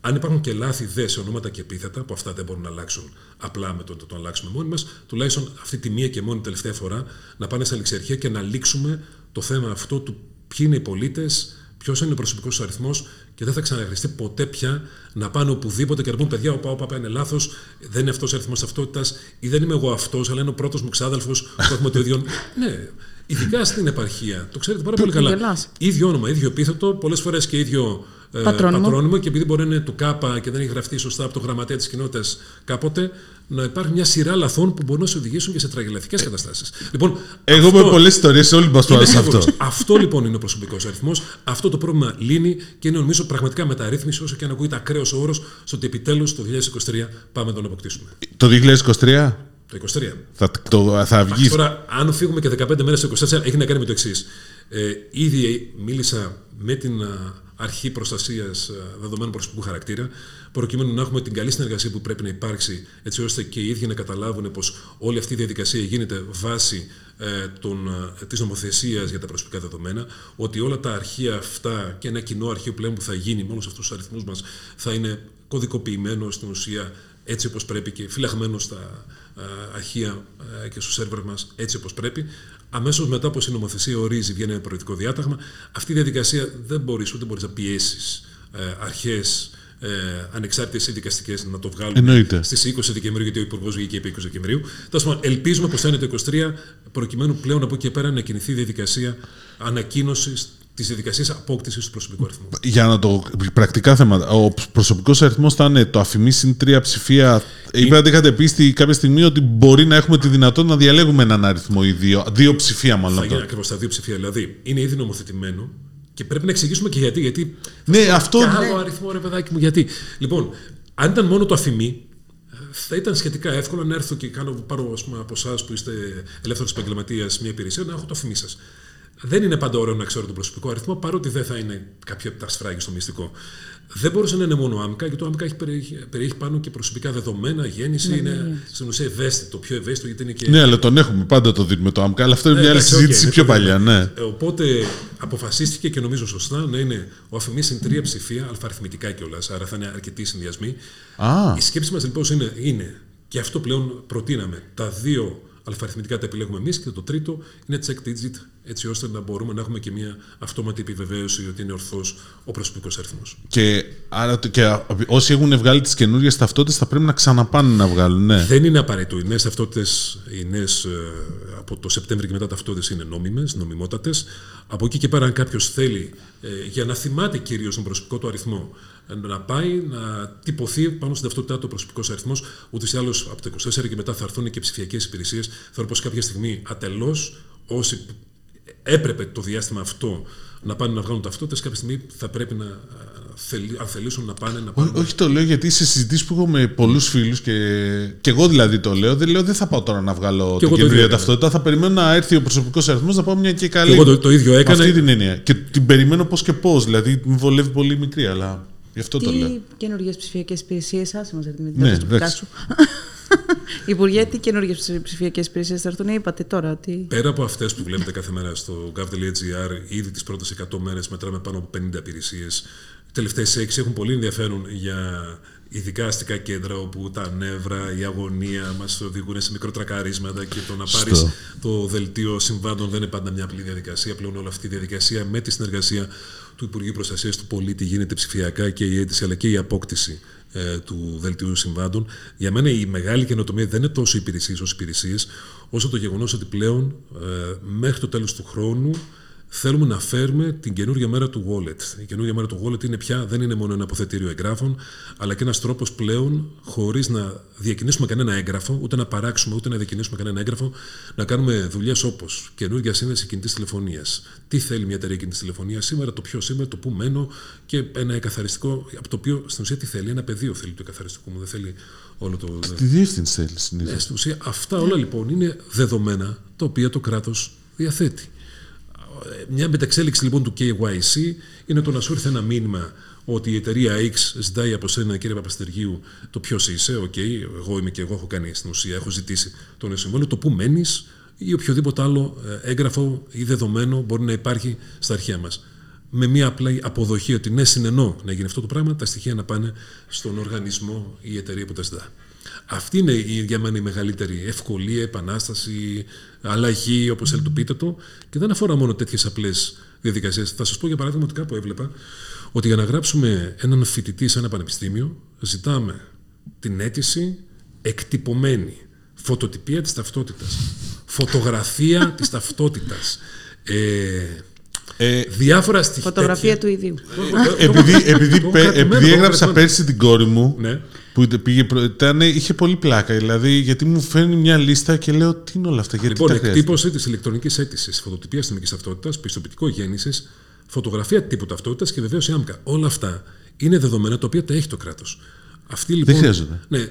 Αν υπάρχουν και λάθη δες σε ονόματα και επίθετα, που αυτά δεν μπορούν να αλλάξουν απλά με το να το αλλάξουμε μόνοι μας, τουλάχιστον αυτή τη μία και μόνη τελευταία φορά να πάνε σε ληξιαρχία και να λήξουμε το θέμα αυτό του ποιοι είναι οι πολίτες, ποιος είναι ο προσωπικός τους αριθμός και δεν θα ξαναχρηστεί ποτέ πια να πάνε οπουδήποτε και να πούν παιδιά, ο Παπά είναι λάθος, δεν είναι αυτός ο αριθμός ταυτότητας ή δεν είμαι εγώ αυτός, αλλά είναι ο πρώτος μου ξάδελφος που έχουμε το ίδιο. ναι, ειδικά στην επαρχία. Το ξέρετε πάρα πολύ καλά. ίδιο όνομα, ίδιο επίθετο, πολλές φορές και ίδιο ε, Πατρόνυμο. και επειδή μπορεί να είναι του ΚΑΠΑ και δεν έχει γραφτεί σωστά από το γραμματέα της κοινότητας κάποτε, να υπάρχει μια σειρά λαθών που μπορούν να σε οδηγήσουν και σε τραγελαφικές καταστάσεις. Λοιπόν, Εγώ αυτό- με πολλέ ιστορίε, όλοι μας είναι πάμε σε αυτό. σίγουρος. Αυτό λοιπόν είναι ο προσωπικός αριθμός. Αυτό το πρόβλημα λύνει και είναι νομίζω πραγματικά μεταρρύθμιση, όσο και αν ακούγεται ακραίος ο όρος, στο ότι επιτέλους το 2023 πάμε να τον αποκτήσουμε. Το 2023 Το 23. θα, το, θα βγεις. Τώρα, αν φύγουμε και 15 μέρες στο 24, έχει να κάνει με το εξής. Ε, ήδη μίλησα με την α, αρχή προστασίας δεδομένων προσωπικού χαρακτήρα, προκειμένου να έχουμε την καλή συνεργασία που πρέπει να υπάρξει, έτσι ώστε και οι ίδιοι να καταλάβουν πως όλη αυτή η διαδικασία γίνεται βάσει ε, των, ε, της νομοθεσίας για τα προσωπικά δεδομένα, ότι όλα τα αρχεία αυτά και ένα κοινό αρχείο πλέον που θα γίνει με όλους αυτούς τους αριθμούς μας θα είναι κωδικοποιημένο στην ουσία έτσι όπως πρέπει και φυλαγμένο στα ε, αρχεία ε, και στο σερβερ μας έτσι όπως πρέπει. Αμέσως μετά όπως η νομοθεσία ορίζει βγαίνει ένα προεδρικό διάταγμα, αυτή η διαδικασία δεν μπορείς ούτε μπορείς να πιέσεις ε, αρχές ε, ανεξάρτητες ή δικαστικές να το βγάλουν Εννοείται. στις 20 Δεκεμβρίου, γιατί ο Υπουργός βγήκε επί 20 Δεκεμβρίου. Τέλος πάντων, ελπίζουμε πως θα είναι το 23, προκειμένου πλέον από εκεί και πέρα να κινηθεί η διαδικασία ανακοίνωσης της διαδικασίας απόκτησης του προσωπικού αριθμού. Για να το. Πρακτικά θέματα. Ο προσωπικός αριθμός θα είναι το αφημί συν τρία ψηφία. Είπατε, είχατε πει στη- κάποια στιγμή ότι μπορεί να έχουμε τη δυνατότητα να διαλέγουμε έναν αριθμό ή δύο. Δύο ψηφία, Θα μάλλον. γίνει τώρα. ακριβώς τα δύο ψηφία. Δηλαδή, είναι ήδη νομοθετημένο και πρέπει να εξηγήσουμε και γιατί. Γιατί Ναι, αυτό. και άλλο αριθμό, ρε παιδάκι μου, γιατί. Λοιπόν, αν ήταν μόνο το ΑΦΜ, θα ήταν σχετικά εύκολο να έρθω και κάνω, πάρω ας πούμε, από εσάς που είστε ελεύθερος επαγγελματίας μια υπηρεσία να έχω το ΑΦΜ σας. Δεν είναι πάντα ωραίο να ξέρω τον προσωπικό αριθμό, παρότι δεν θα είναι κάποιο από τα σφράγγι στο μυστικό. Δεν μπορούσε να είναι μόνο ΑΜΚΑ, γιατί το ΑΜΚΑ έχει περιέχει, περιέχει πάνω και προσωπικά δεδομένα, γέννηση. Είναι στην ουσία ευαίσθητο, πιο ευαίσθητο, γιατί είναι και Ναι, αλλά τον έχουμε. Πάντα το δίνουμε το ΑΜΚΑ. Αλλά αυτό είναι μια άλλη εντάξει, οκ, συζήτηση είναι πιο το παλιά. δεδομένο. Ναι. Ε, Οπότε αποφασίστηκε και νομίζω σωστά να είναι ο ΑΦΜ συν τρία ψηφία, αλφαριθμητικά κιόλας, άρα θα είναι αρκετοί συνδυασμοί. Α, Η σκέψη μας λοιπόν είναι, είναι, και αυτό πλέον προτείναμε, τα δύο αλφαριθμητικά τα επιλέγουμε εμείς και το τρίτο είναι check digit, έτσι ώστε να μπορούμε να έχουμε και μια αυτόματη επιβεβαίωση ότι είναι ορθός ο προσωπικός αριθμός. και, άρα, το- και όσοι έχουν βγάλει τις καινούριε ταυτότητες θα πρέπει να ξαναπάνε να βγάλουν. Ναι. Δεν είναι απαραίτητο. Οι νέες ταυτότητες, οι νέες, ε, από το Σεπτέμβριο και μετά ταυτότητες είναι νόμιμες, νομιμότατες. Από εκεί και πέρα, αν κάποιος θέλει ε, για να θυμάται κυρίως τον προσωπικό του αριθμό, ε, να πάει να τυπωθεί πάνω στην ταυτότητά του ο προσωπικός αριθμός, ούτως ή άλλως από το 24 και μετά θα έρθουν και ψηφιακές υπηρεσίες. Θεωρώ πως κάποια στιγμή ατελώς όσοι έπρεπε το διάστημα αυτό να πάνε να βγάλουν ταυτότητες, κάποια στιγμή θα πρέπει να, ε, θελ- αν θελήσουν να πάνε να Ό, πάνε. όχι το λέω γιατί σε συζητήσεις που έχω με πολλούς φίλους και, και εγώ δηλαδή το λέω. Δεν λέω δεν θα πάω τώρα να βγάλω εγώ την το ίδιο καινούργια έκανα. ταυτότητα. Θα περιμένω να έρθει ο προσωπικός αριθμός να πάω μια και καλή. Και εγώ το- το ίδιο Με έκανα. Αυτή την έννοια. Και την περιμένω πώς και πώς. Δηλαδή με βολεύει πολύ μικρή, αλλά γι' αυτό το λέω. Τι καινούργιες ψηφιακές υπηρεσίες, άσε μα με την Ναι, ναι, εντάξει. σου. Υπουργέ, τι καινούργιες ψηφιακές υπηρεσίες θα έρθουν, είπατε τώρα. Τι... Πέρα από αυτές που βλέπετε κάθε μέρα στο gov.gr, ήδη τις πρώτες 100 μέρες μετράμε πάνω από 50 υπηρεσίες. Οι τελευταίες 6 έχουν πολύ ενδιαφέρον για ειδικά αστικά κέντρα όπου τα νεύρα, η αγωνία μας οδηγούν σε μικροτρακαρίσματα και το να πάρεις Σωστό. το δελτίο συμβάντων δεν είναι πάντα μια απλή διαδικασία. Πλέον όλη αυτή η διαδικασία με τη συνεργασία του Υπουργείου Προστασίας του Πολίτη γίνεται ψηφιακά και η αίτηση αλλά και η απόκτηση ε, του δελτίου συμβάντων. Για μένα η μεγάλη καινοτομία δεν είναι τόσο οι υπηρεσίες όσο υπηρεσίες, όσο το γεγονός ότι πλέον ε, μέχρι το τέλος του χρόνου θέλουμε να φέρουμε την καινούργια μέρα του wallet. Η καινούργια μέρα του wallet είναι πια, δεν είναι μόνο ένα αποθετήριο εγγράφων, αλλά και ένας τρόπος πλέον, χωρίς να διακινήσουμε κανένα έγγραφο, ούτε να παράξουμε, ούτε να διακινήσουμε κανένα έγγραφο, να κάνουμε δουλειές όπως καινούργια σύνδεση κινητής τηλεφωνίας. Τι θέλει μια εταιρεία κινητής τηλεφωνίας σήμερα, το ποιο είμαι, το πού μένω και ένα εκκαθαριστικό, από το οποίο στην ουσία τι θέλει, ένα πεδίο θέλει του εκκαθαριστικού μου, δεν θέλει όλο το. Τη διεύθυνση θέλει συνήθως. Ναι, στην ουσία αυτά όλα λοιπόν είναι δεδομένα τα οποία το κράτος διαθέτει. Μια μεταξέλιξη λοιπόν του KYC είναι το να σου έρθει ένα μήνυμα ότι η εταιρεία X ζητάει από σένα, κύριε Παπαστεργίου, το ποιος είσαι. Οκ, εγώ είμαι και εγώ έχω κάνει στην ουσία, έχω ζητήσει το νέο συμβόλαιο, το πού μένεις ή οποιοδήποτε άλλο ε, έγγραφο ή δεδομένο μπορεί να υπάρχει στα αρχεία μας. Με μια απλή αποδοχή ότι ναι, συνενώ να γίνει αυτό το πράγμα, τα στοιχεία να πάνε στον οργανισμό ή η εταιρεία που τα ζητά. Αυτή είναι η, για μένα η μεγαλύτερη ευκολία, επανάσταση, αλλαγή, όπω θέλετε το πείτε το. Και δεν αφορά μόνο τέτοιε απλέ διαδικασίε. Θα σα πω για παράδειγμα ότι κάπου έβλεπα ότι για να γράψουμε έναν φοιτητή σε ένα πανεπιστήμιο, ζητάμε την αίτηση εκτυπωμένη. Φωτοτυπία της ταυτότητας. Φωτογραφία της ταυτότητας. Ε, Ε, Διάφορα στοιχεία. Φωτογραφία του ιδίου. επειδή, επειδή, Το έχω πε- κρατημένο, επειδή το έχω έγραψα κρατημένο. πέρσι την κόρη μου, Ναι. Που είτε- πήγε, προ- ήταν, είχε πολύ πλάκα. Δηλαδή, γιατί μου φέρνει μια λίστα και λέω τι είναι όλα αυτά, γιατί Λοιπόν, τα χρειάζεται; εκτύπωση της ηλεκτρονικής αίτησης, φωτοτυπίας αστυνομική ταυτότητας, πιστοποιητικό γέννησης, φωτογραφία τύπου ταυτότητας και βεβαίως η άμκα. Όλα αυτά είναι δεδομένα τα οποία τα έχει το κράτος. Αυτή λοιπόν. χρειάζονται. Ναι, ε,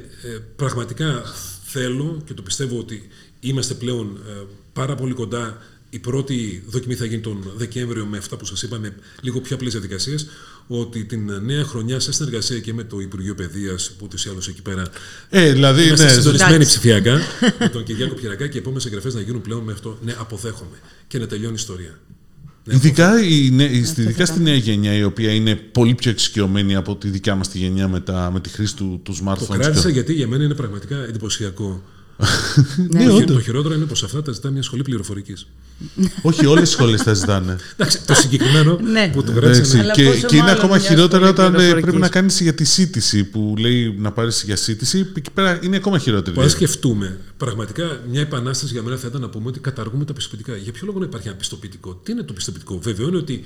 πραγματικά θέλω και το πιστεύω ότι είμαστε πλέον ε, πάρα πολύ κοντά. Η πρώτη δοκιμή θα γίνει τον Δεκέμβριο με αυτά που σας είπα, με λίγο πιο απλές διαδικασίες. Ότι την νέα χρονιά, σε συνεργασία και με το Υπουργείο Παιδείας, που ούτως ή άλλως εκεί πέρα Ε, δηλαδή, Είμαστε ναι, συντονισμένοι Εντάξει. ψηφιακά με τον Κυριάκο Πιερακά και οι επόμενες εγγραφές να γίνουν πλέον με αυτό. Ναι, αποδέχομαι. Και να τελειώνει η ιστορία. Ναι, Ειδικά, η, νέ- η- στη- ειδικά στη νέα γενιά, η οποία είναι πολύ πιο εξοικειωμένη από τη δικιά μας τη γενιά με, τα, με τη χρήση του, του Το smartphones. κράτησα και- γιατί για μένα είναι πραγματικά εντυπωσιακό. Ναι, το, χει- όντως. το χειρότερο είναι πως αυτά τα ζητά μια σχολή πληροφορικής. Όχι, όλες οι σχολές τα ζητάνε. Εντάξει, το συγκεκριμένο Ναι. που το Εντάξει, κράτησα. Αλλά και, πόσο και είναι μάλλον ακόμα μια χειρότερο σχολή όταν ε, πληροφορικής. πρέπει να κάνεις για τη σύντηση που λέει να πάρεις για σύντηση. Εκεί πέρα είναι ακόμα χειρότερη. Που αν σκεφτούμε, πραγματικά μια επανάσταση για μένα θα ήταν να πούμε ότι καταργούμε τα πιστοποιητικά. Για ποιο λόγο να υπάρχει ένα πιστοποιητικό; Τι είναι το πιστοποιητικό; Βέβαιο είναι ότι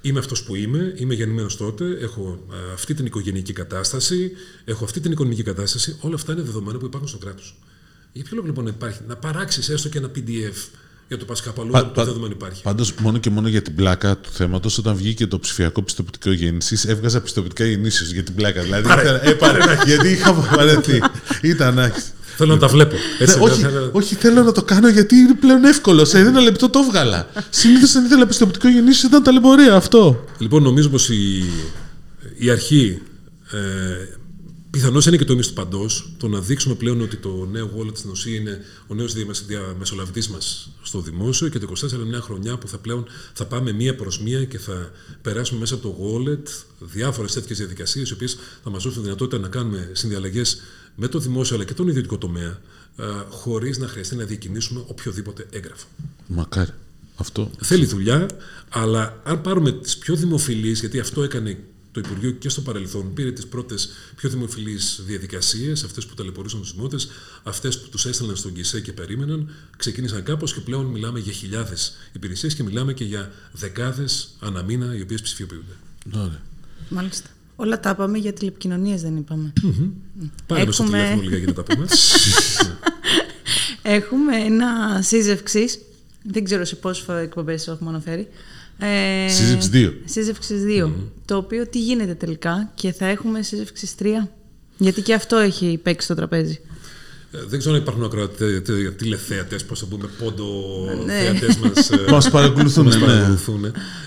είμαι αυτός που είμαι, είμαι γεννημένος τότε, έχω α, αυτή την οικογενειακή κατάσταση, έχω αυτή την οικονομική κατάσταση. Όλα αυτά είναι δεδομένα που υπάρχουν στο κράτος. Για ποιο λόγο λοιπόν να υπάρχει, να παράξεις έστω και ένα PDF για το πα κάπου αλλού, Πα- όταν το πα- δεδομένο υπάρχει; Πάντως, μόνο και μόνο για την πλάκα του θέματος, όταν βγήκε το ψηφιακό πιστοποιητικό γέννηση, έβγαζα πιστοποιητικά γεννήσεω για την πλάκα. Δηλαδή, ήθελα- ε, πάρε, γιατί είχα βαρεθεί. Ήταν άξιο. Θέλω να τα βλέπω. Έτσι, Ναι, όχι, δεν θα- όχι, θέλω να το κάνω γιατί είναι πλέον εύκολο. Σε ένα λεπτό το έβγαλα. Συνήθως αν ήθελα πιστοποιητικό γεννήσεω ήταν ταλαιπωρία αυτό. Λοιπόν, νομίζω πως η, η αρχή ε, πιθανώς είναι και το ίμιση του παντός, το να δείξουμε πλέον ότι το νέο wallet στην ουσία είναι ο νέος διαμεσ- διαμεσολαβητής μας στο δημόσιο και το 24 είναι μια χρονιά που θα πλέον θα πάμε μία προς μία και θα περάσουμε μέσα από το wallet διάφορες τέτοιες διαδικασίες οι οποίες θα μας δώσουν τη δυνατότητα να κάνουμε συνδιαλλαγές με το δημόσιο αλλά και τον ιδιωτικό τομέα ε, χωρίς να χρειαστεί να διακινήσουμε οποιοδήποτε έγγραφο. Μακάρι. Αυτό. Θέλει δουλειά, αλλά αν πάρουμε τις πιο δημοφιλείς, γιατί αυτό έκανε το Υπουργείο και στο παρελθόν, πήρε τις πρώτες πιο δημοφιλείς διαδικασίες, αυτές που ταλαιπωρούσαν τους δημότες, αυτές που τους έστελναν στον Κισέ και περίμεναν, ξεκίνησαν κάπως και πλέον μιλάμε για χιλιάδες υπηρεσίες και μιλάμε και για δεκάδες ανά μήνα οι οποίες ψηφιοποιούνται. Ωραία. Μάλιστα. Όλα τα είπαμε για τηλεπικοινωνίες δεν είπαμε. Πάρε με στο Έχουμε- τηλέφωνο λίγα για να τα πούμε. Έχουμε ένα σύζευξης. Δεν ξέρω σε πόσες εκπομπές το έχουμε αναφέρει. Ε, Σύζευξης δύο. Σύζευξης 2. Το οποίο τι γίνεται τελικά και θα έχουμε σύζευξης 3. Γιατί και αυτό έχει παίξει στο τραπέζι. Ε, Δεν ξέρω αν υπάρχουν ακροατέ, τηλεθέατες, πώς θα πούμε, πόντο Ναι. θεατές μας. Μας παρακολουθούν, μας ναι. παρακολουθούν,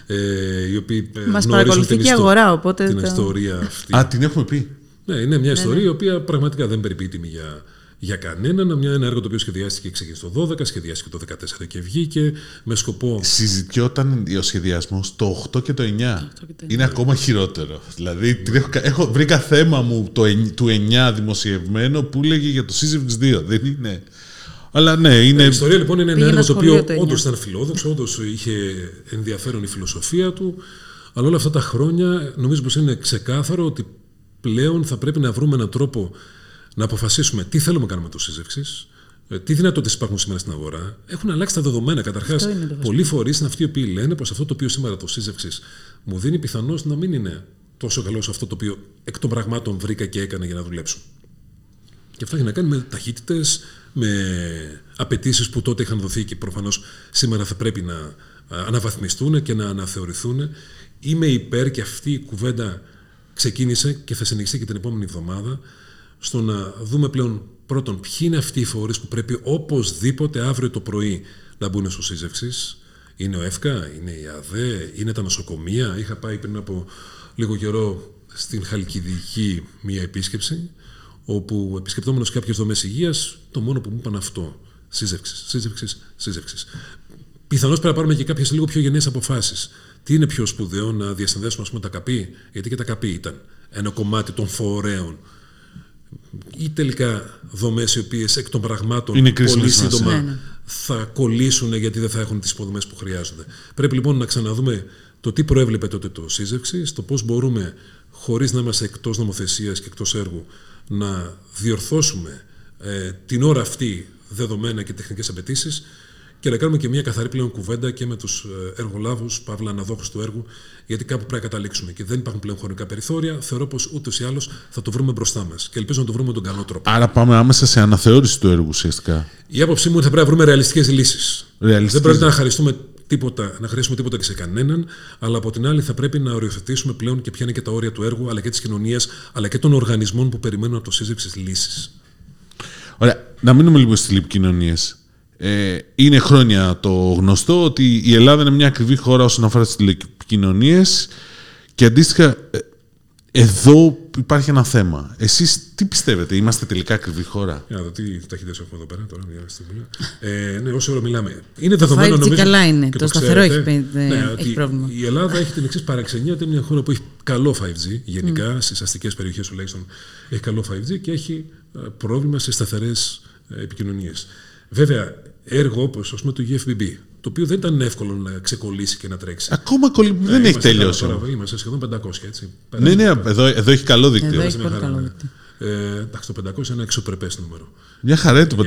ε, οι οποίοι ε, Μας γνωρίζουν παρακολουθεί την και η ιστο- αγορά, οπότε Την το- ιστορία αυτή. Α, την έχουμε πει. Ναι, είναι μια ιστορία η οποία πραγματικά δεν περιποιεί τιμή για, για κανέναν. Μια, ένα έργο το οποίο σχεδιάστηκε και ξεκίνησε το 12, σχεδιάστηκε το 14 και βγήκε με σκοπό. Συζητιόταν ο σχεδιασμός το 8 και το 9. και το Είναι ακόμα χειρότερο. Δηλαδή, την έχω, έχω, βρήκα θέμα μου το, εν- του 9 δημοσιευμένο που λέγε για το Σύζευξ 2. Δεν είναι. Αλλά ναι, είναι. Η ιστορία λοιπόν είναι ένα Πήγαινα έργο το σχολείο οποίο το όντως 9. ήταν φιλόδοξο, όντως είχε ενδιαφέρον η φιλοσοφία του. Αλλά όλα αυτά τα χρόνια νομίζω πως είναι ξεκάθαρο ότι πλέον θα πρέπει να βρούμε έναν τρόπο να αποφασίσουμε τι θέλουμε να κάνουμε με το σύζευξης, τι δυνατότητες υπάρχουν σήμερα στην αγορά. Έχουν αλλάξει τα δεδομένα. Καταρχάς, Αυτό είναι το βασικό. πολλοί φορείς είναι αυτοί οι οποίοι λένε πως αυτό το οποίο σήμερα το σύζευξης μου δίνει πιθανώς να μην είναι τόσο καλό σε αυτό το οποίο εκ των πραγμάτων βρήκα και έκανα για να δουλέψω. Και αυτό έχει να κάνει με ταχύτητες, με απαιτήσεις που τότε είχαν δοθεί και προφανώς σήμερα θα πρέπει να α, αναβαθμιστούν και να αναθεωρηθούν. Είμαι υπέρ και αυτή η κουβέντα ξεκίνησε και θα συνεχιστεί και την επόμενη εβδομάδα στο να δούμε πλέον πρώτον ποιοι είναι αυτοί οι φορείς που πρέπει οπωσδήποτε αύριο το πρωί να μπουν στο σύζευξης. Είναι ο ΕΦΚΑ, είναι η ΑΔΕ, είναι τα νοσοκομεία. Είχα πάει πριν από λίγο καιρό στην Χαλκιδική μία επίσκεψη όπου επισκεπτόμενος κάποιε δομές υγείας, το μόνο που μου είπαν αυτό. Σύζευξης, σύζευξης, σύζευξης. Πιθανώς πρέπει να πάρουμε και κάποιες λίγο πιο γενναίες αποφάσεις. Τι είναι πιο σπουδαίο να διασυνδέσουμε ας πούμε, τα καπί, γιατί και τα καπί ήταν ένα κομμάτι των φορέων. Ή τελικά δομές οι οποίες εκ των πραγμάτων Είναι πολύ κρίσιμη σημασία. σύντομα Ναι, ναι. θα κολλήσουν γιατί δεν θα έχουν τις υποδομές που χρειάζονται. Πρέπει λοιπόν να ξαναδούμε το τι προέβλεπε τότε το σύζευξη, το πώς μπορούμε χωρίς να είμαστε εκτός νομοθεσίας και εκτός έργου να διορθώσουμε ε, την ώρα αυτή δεδομένα και τεχνικές απαιτήσεις και να κάνουμε και μια καθαρή πλέον κουβέντα και με τους εργολάβους, παύλα αναδόχου του έργου, γιατί κάπου πρέπει να καταλήξουμε. Και δεν υπάρχουν πλέον χρονικά περιθώρια. Θεωρώ πως ούτως ή άλλως θα το βρούμε μπροστά μας. Και ελπίζω να το βρούμε με τον καλό τρόπο. Άρα πάμε άμεσα σε αναθεώρηση του έργου ουσιαστικά. Η άποψή μου είναι ότι θα πρέπει να βρούμε ρεαλιστικές λύσεις. Δεν πρέπει να χαριστούμε τίποτα, να χρειάσουμε τίποτα και σε κανέναν, αλλά από την άλλη θα πρέπει να οριοθετήσουμε πλέον και ποια είναι και τα όρια του έργου, αλλά και της κοινωνίας, αλλά και των οργανισμών που περιμένουν από το σύζευξη λύσεις. Ωραία. Να μείνουμε λίγο στις τηλεπικοινωνίες. Ε, είναι χρόνια το γνωστό ότι η Ελλάδα είναι μια ακριβή χώρα όσον αφορά τις τηλεπικοινωνίες και αντίστοιχα ε, εδώ υπάρχει ένα θέμα. Εσείς τι πιστεύετε, είμαστε τελικά ακριβή χώρα; Για να δω τι ταχύτητες έχουμε εδώ πέρα τώρα, μια στιγμή. Ε, ναι, όσο ώρα μιλάμε. Είναι δεδομένο νομίζω. καλά είναι. Το, το σταθερό έχει, ναι, έχει πρόβλημα. Η Ελλάδα έχει την εξής παραξενία ότι είναι μια χώρα που έχει καλό 5G, γενικά mm. στις αστικές περιοχές τουλάχιστον έχει καλό 5G και έχει ε, πρόβλημα σε σταθερές ε, επικοινωνίες. Βέβαια, έργο όπως το UFBB, το οποίο δεν ήταν εύκολο να ξεκολλήσει και να τρέξει. Ακόμα κολλή, ναι, δεν έχει τελειώσει. Τώρα, είμαστε σχεδόν 500, έτσι. Ναι, ναι, εδώ, εδώ έχει καλό δίκτυο. Εδώ έχει πολύ καλό δίκτυο. Ε, εντάξει, το 500 είναι ένα εξωπρεπές νούμερο. Μια χαρά το 500.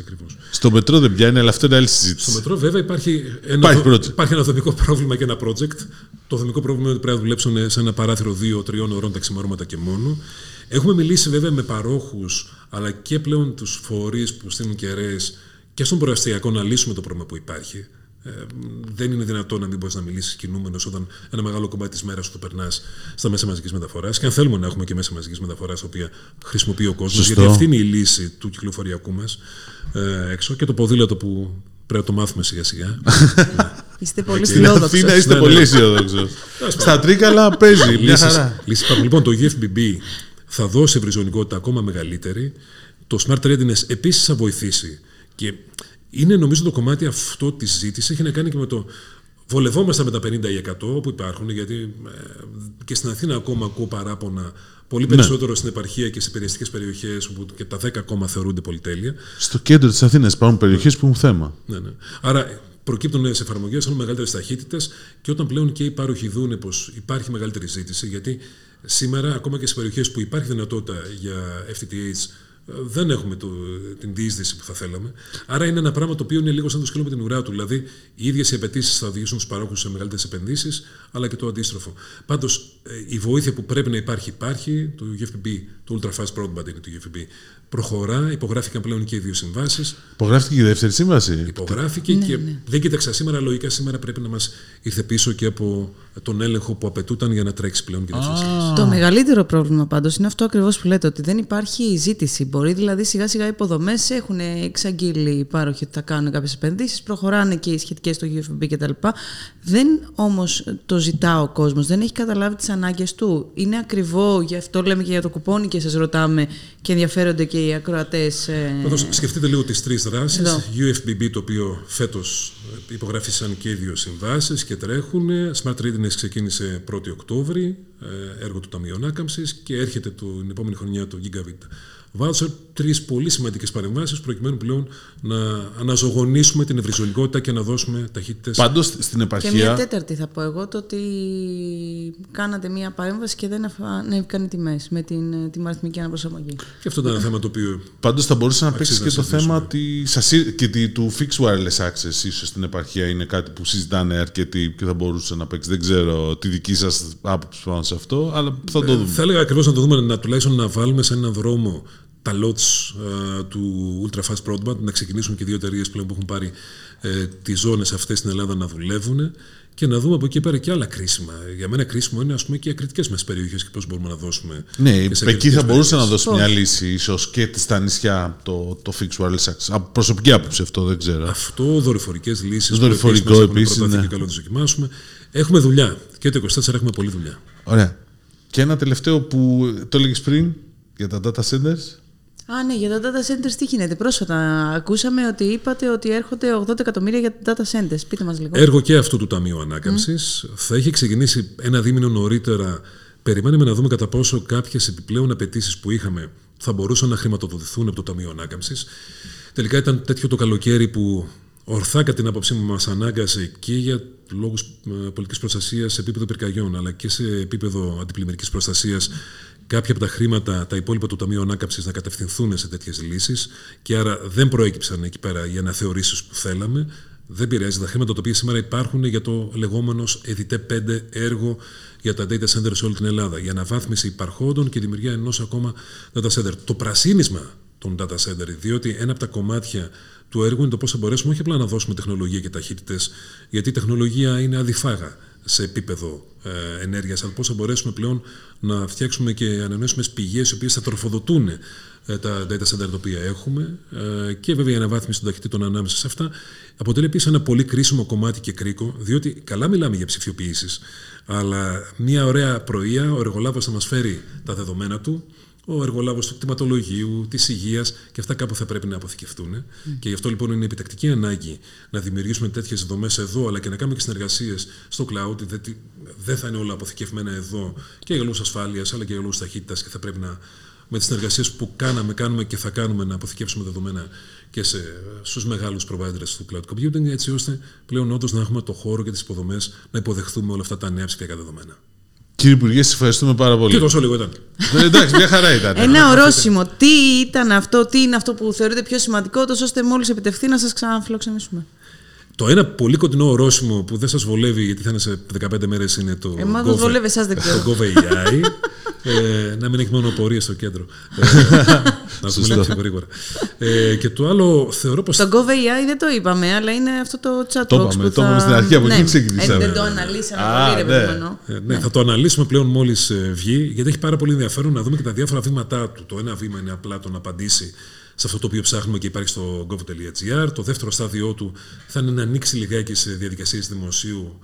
ακριβώς. Στο μετρό δεν πιάνει, αλλά αυτό είναι άλλη συζήτηση. Στο μετρό, βέβαια, υπάρχει ένα, υπάρχει, υπάρχει ένα δομικό πρόβλημα και ένα project. Το δομικό πρόβλημα είναι ότι πρέπει να δουλέψουν σε ένα παράθυρο 2-3 ώρων τα ξημερώματα και μόνο. Έχουμε μιλήσει βέβαια με παρόχους, αλλά και πλέον τους φορείς που στείλουν κεραίες και στον προαστιακό να λύσουμε το πρόβλημα που υπάρχει. Ε, δεν είναι δυνατόν να μην μπορείς να μιλήσεις κινούμενος όταν ένα μεγάλο κομμάτι της μέρας σου το περνάς στα μέσα μαζικής μεταφοράς. Και αν θέλουμε να έχουμε και μέσα μαζικής μεταφοράς, τα οποία χρησιμοποιεί ο κόσμος, γιατί αυτή είναι η λύση του κυκλοφοριακού μας ε, έξω και το ποδήλατο που πρέπει να το μάθουμε σιγά σιγά. Είστε πολύ αισιόδοξος. είστε ναι, ναι. πολύ αισιόδοξος. Στα τρίκαλα παίζει. Μια χαρά. Λοιπόν, το UFBB θα δώσει ευρυζωνικότητα ακόμα μεγαλύτερη. Το Smart Readiness επίσης θα βοηθήσει. Και είναι νομίζω το κομμάτι αυτό της ζήτησης έχει να κάνει και με το βολευόμαστε με τα 50 ή 100 που υπάρχουν, γιατί ε, και στην Αθήνα ακόμα ακούω παράπονα πολύ ναι. περισσότερο ναι. στην επαρχία και σε περιαστικέ περιοχές όπου και τα 10 ακόμα θεωρούνται πολυτέλεια. Στο κέντρο της Αθήνας υπάρχουν περιοχές που έχουν θέμα. Ναι, ναι. Άρα προκύπτουν νέε εφαρμογές, έχουν μεγαλύτερες ταχύτητες και όταν πλέον και οι πάροχοι δούνε πως υπάρχει μεγαλύτερη ζήτηση, γιατί σήμερα ακόμα και σε περιοχές που υπάρχει δυνατότητα για FTTH δεν έχουμε το, την διείσδυση που θα θέλαμε. Άρα είναι ένα πράγμα το οποίο είναι λίγο σαν το σκύλο με την ουρά του. Δηλαδή, οι ίδιες οι απαιτήσεις θα οδηγήσουν τους παρόχους σε μεγαλύτερες επενδύσεις, αλλά και το αντίστροφο. Πάντως, ε, η βοήθεια που πρέπει να υπάρχει, υπάρχει. Το UFB, το Ultra Fast Broadband είναι το UFB. Προχωρά, υπογράφηκαν πλέον και οι δύο συμβάσεις. Υπογράφηκε και η δεύτερη σύμβαση. Υπογράφηκε ναι, και ναι. δεν κοίταξα σήμερα. Λογικά σήμερα πρέπει να μας ήρθε πίσω και από τον έλεγχο που απαιτούταν για να τρέξει πλέον και ah. Το μεγαλύτερο πρόβλημα πάντως είναι αυτό ακριβώς που λέτε, ότι δεν υπάρχει ζήτηση. Μπορεί δηλαδή σιγά σιγά οι υποδομές έχουν εξαγγείλει οι πάροχοι ότι θα κάνουν κάποιες επενδύσεις, προχωράνε και οι σχετικές στο UFB κτλ. Δεν όμως το ζητά ο κόσμος, δεν έχει καταλάβει τις ανάγκες του. Είναι ακριβό, γι' αυτό λέμε και για το κουπόνι και σας ρωτάμε και ενδιαφέρονται και οι ακροατές. Ε... σκεφτείτε λίγο τις τρεις δράσεις. UFBB, το οποίο φέτος υπογράφησαν και οι δύο συμβάσεις και τρέχουν. Smart Readiness ξεκίνησε 1η Οκτώβρη, ε, έργο του Ταμείου Ανάκαμψης και έρχεται την επόμενη χρονιά το Gigabit Voucher τρεις πολύ σημαντικές παρεμβάσεις προκειμένου πλέον να αναζωογονήσουμε την ευρυζωνικότητα και να δώσουμε ταχύτητες. Πάντως στην επαρχία. Και μια τέταρτη θα πω εγώ το ότι κάνατε μια παρέμβαση και δεν ανέβηκαν οι τιμές με την τιμαριθμική αναπροσαρμογή. Και αυτό ήταν ένα θέμα το οποίο. Πάντως θα μπορούσε να παίξεις και το θέμα και του fixed wireless access, ίσως στην επαρχία είναι κάτι που συζητάνε αρκετοί και θα μπορούσε να παίξει. Δεν ξέρω τη δική σας άποψη πάνω σε αυτό, αλλά θα το ε, δούμε. θα έλεγα ακριβώς να το δούμε, να τουλάχιστον να βάλουμε σε έναν δρόμο τα lots uh, του Ultra Fast Broadband, να ξεκινήσουν και δύο εταιρείες πλέον που έχουν πάρει ε, τις ζώνες αυτές στην Ελλάδα να δουλεύουν και να δούμε από εκεί πέρα και άλλα κρίσιμα. Για μένα κρίσιμο είναι ας πούμε, και οι ακριτικές μας περιοχές και πώς μπορούμε να δώσουμε. Ναι, εκεί θα μπορούσε να δώσει μια λύση, ίσως και στα νησιά το, το Fixed Wireless Access. Από προσωπική άποψη αυτό δεν ξέρω. Αυτό, δορυφορικές λύσεις. Δορυφορικό επίσης. Ναι. και καλό να δοκιμάσουμε. Έχουμε δουλειά. Και το 24 έχουμε πολλή δουλειά. Ωραία. Και ένα τελευταίο που το έλεγες πριν για τα data centers. Α, ναι, για τα data centers τι γίνεται; Πρόσφατα ακούσαμε ότι είπατε ότι έρχονται 80 εκατομμύρια για τα data centers. Πείτε μας λίγο. Έργο και αυτού του Ταμείου Ανάκαμψης. Mm. Θα είχε ξεκινήσει ένα δίμηνο νωρίτερα. Περιμένουμε να δούμε κατά πόσο κάποιες επιπλέον απαιτήσεις που είχαμε θα μπορούσαν να χρηματοδοτηθούν από το Ταμείο Ανάκαμψης. Τελικά ήταν τέτοιο το καλοκαίρι που ορθά κατά την άποψή μου μας ανάγκασε και για λόγους ε, πολιτικής προστασίας σε επίπεδο πυρκαγιών αλλά και σε επίπεδο αντιπλημμυρικής προστασίας κάποια από τα χρήματα, τα υπόλοιπα του Ταμείου Ανάκαμψης να κατευθυνθούν σε τέτοιες λύσεις και άρα δεν προέκυψαν εκεί πέρα οι αναθεωρήσει που θέλαμε. Δεν πειράζει. Τα χρήματα τα οποία σήμερα υπάρχουν για το λεγόμενο ΕΔΙΤΕ 5 έργο για τα data centers σε όλη την Ελλάδα. Για αναβάθμιση υπαρχόντων και δημιουργία ενός ακόμα data center. Το πρασίνισμα των data center, διότι ένα από τα κομμάτια του έργου είναι το πώς θα μπορέσουμε όχι απλά να δώσουμε τεχνολογία και ταχύτητες, γιατί η τεχνολογία είναι αδιφάγα σε επίπεδο ε, ενέργειας, αλλά πώς θα μπορέσουμε πλέον να φτιάξουμε και ανανεώσιμες πηγές οι οποίες θα τροφοδοτούν ε, τα data center τα οποία έχουμε ε, και βέβαια η αναβάθμιση των ταχυτήτων ανάμεσα σε αυτά αποτελεί επίσης ένα πολύ κρίσιμο κομμάτι και κρίκο, διότι καλά μιλάμε για ψηφιοποιήσεις, αλλά μια ωραία πρωία ο εργολάβος θα μας φέρει τα δεδομένα του, ο εργολάβος του κτηματολογίου, της υγείας και αυτά κάπου θα πρέπει να αποθηκευτούν. Mm. Και γι' αυτό λοιπόν είναι επιτακτική ανάγκη να δημιουργήσουμε τέτοιες δομές εδώ, αλλά και να κάνουμε και συνεργασίες στο cloud. Γιατί δεν θα είναι όλα αποθηκευμένα εδώ και για λόγους ασφάλειας, αλλά και για λόγους ταχύτητας και θα πρέπει να με τις συνεργασίες που κάναμε, κάνουμε και θα κάνουμε να αποθηκεύσουμε δεδομένα και στους μεγάλους providers του cloud computing, έτσι ώστε πλέον όντως να έχουμε το χώρο και τις υποδομές να υποδεχθούμε όλα αυτά τα νέα ψηφιακά δεδομένα. Κύριε Υπουργέ, σας ευχαριστούμε πάρα πολύ. Και τόσο λίγο ήταν. Ε, εντάξει, μια χαρά ήταν. Ένα ορόσημο. Τι ήταν αυτό, τι είναι αυτό που θεωρείτε πιο σημαντικό, τόσο ώστε μόλις επιτευχθεί να σας ξαναφιλοξενήσουμε; Το ένα πολύ κοντινό ορόσημο που δεν σας βολεύει γιατί θα είναι σε 15 μέρες είναι το. Εμά δεν βολεύει, εσάς δεν ξέρω. Το GovAI. ε, να μην έχει μόνο πορεία στο κέντρο. ε, να πούμε λίγο πιο γρήγορα. Ε, και το άλλο θεωρώ πω. Το GovAI δεν το είπαμε, αλλά είναι αυτό το chat Το box είπαμε, που το θα... είπαμε στην αρχή, από εκεί ναι. ξεκινήσαμε. Ε, δεν το αναλύσαμε Α, πολύ, ρε ναι. παιδί μου. Ε, ναι, θα το αναλύσουμε πλέον μόλις βγει, γιατί έχει πάρα πολύ ενδιαφέρον να δούμε και τα διάφορα βήματά του. Το ένα βήμα είναι απλά το να απαντήσει σε αυτό το οποίο ψάχνουμε και υπάρχει στο gov.gr. Το δεύτερο στάδιο του θα είναι να ανοίξει λιγάκι σε διαδικασίες δημοσίου,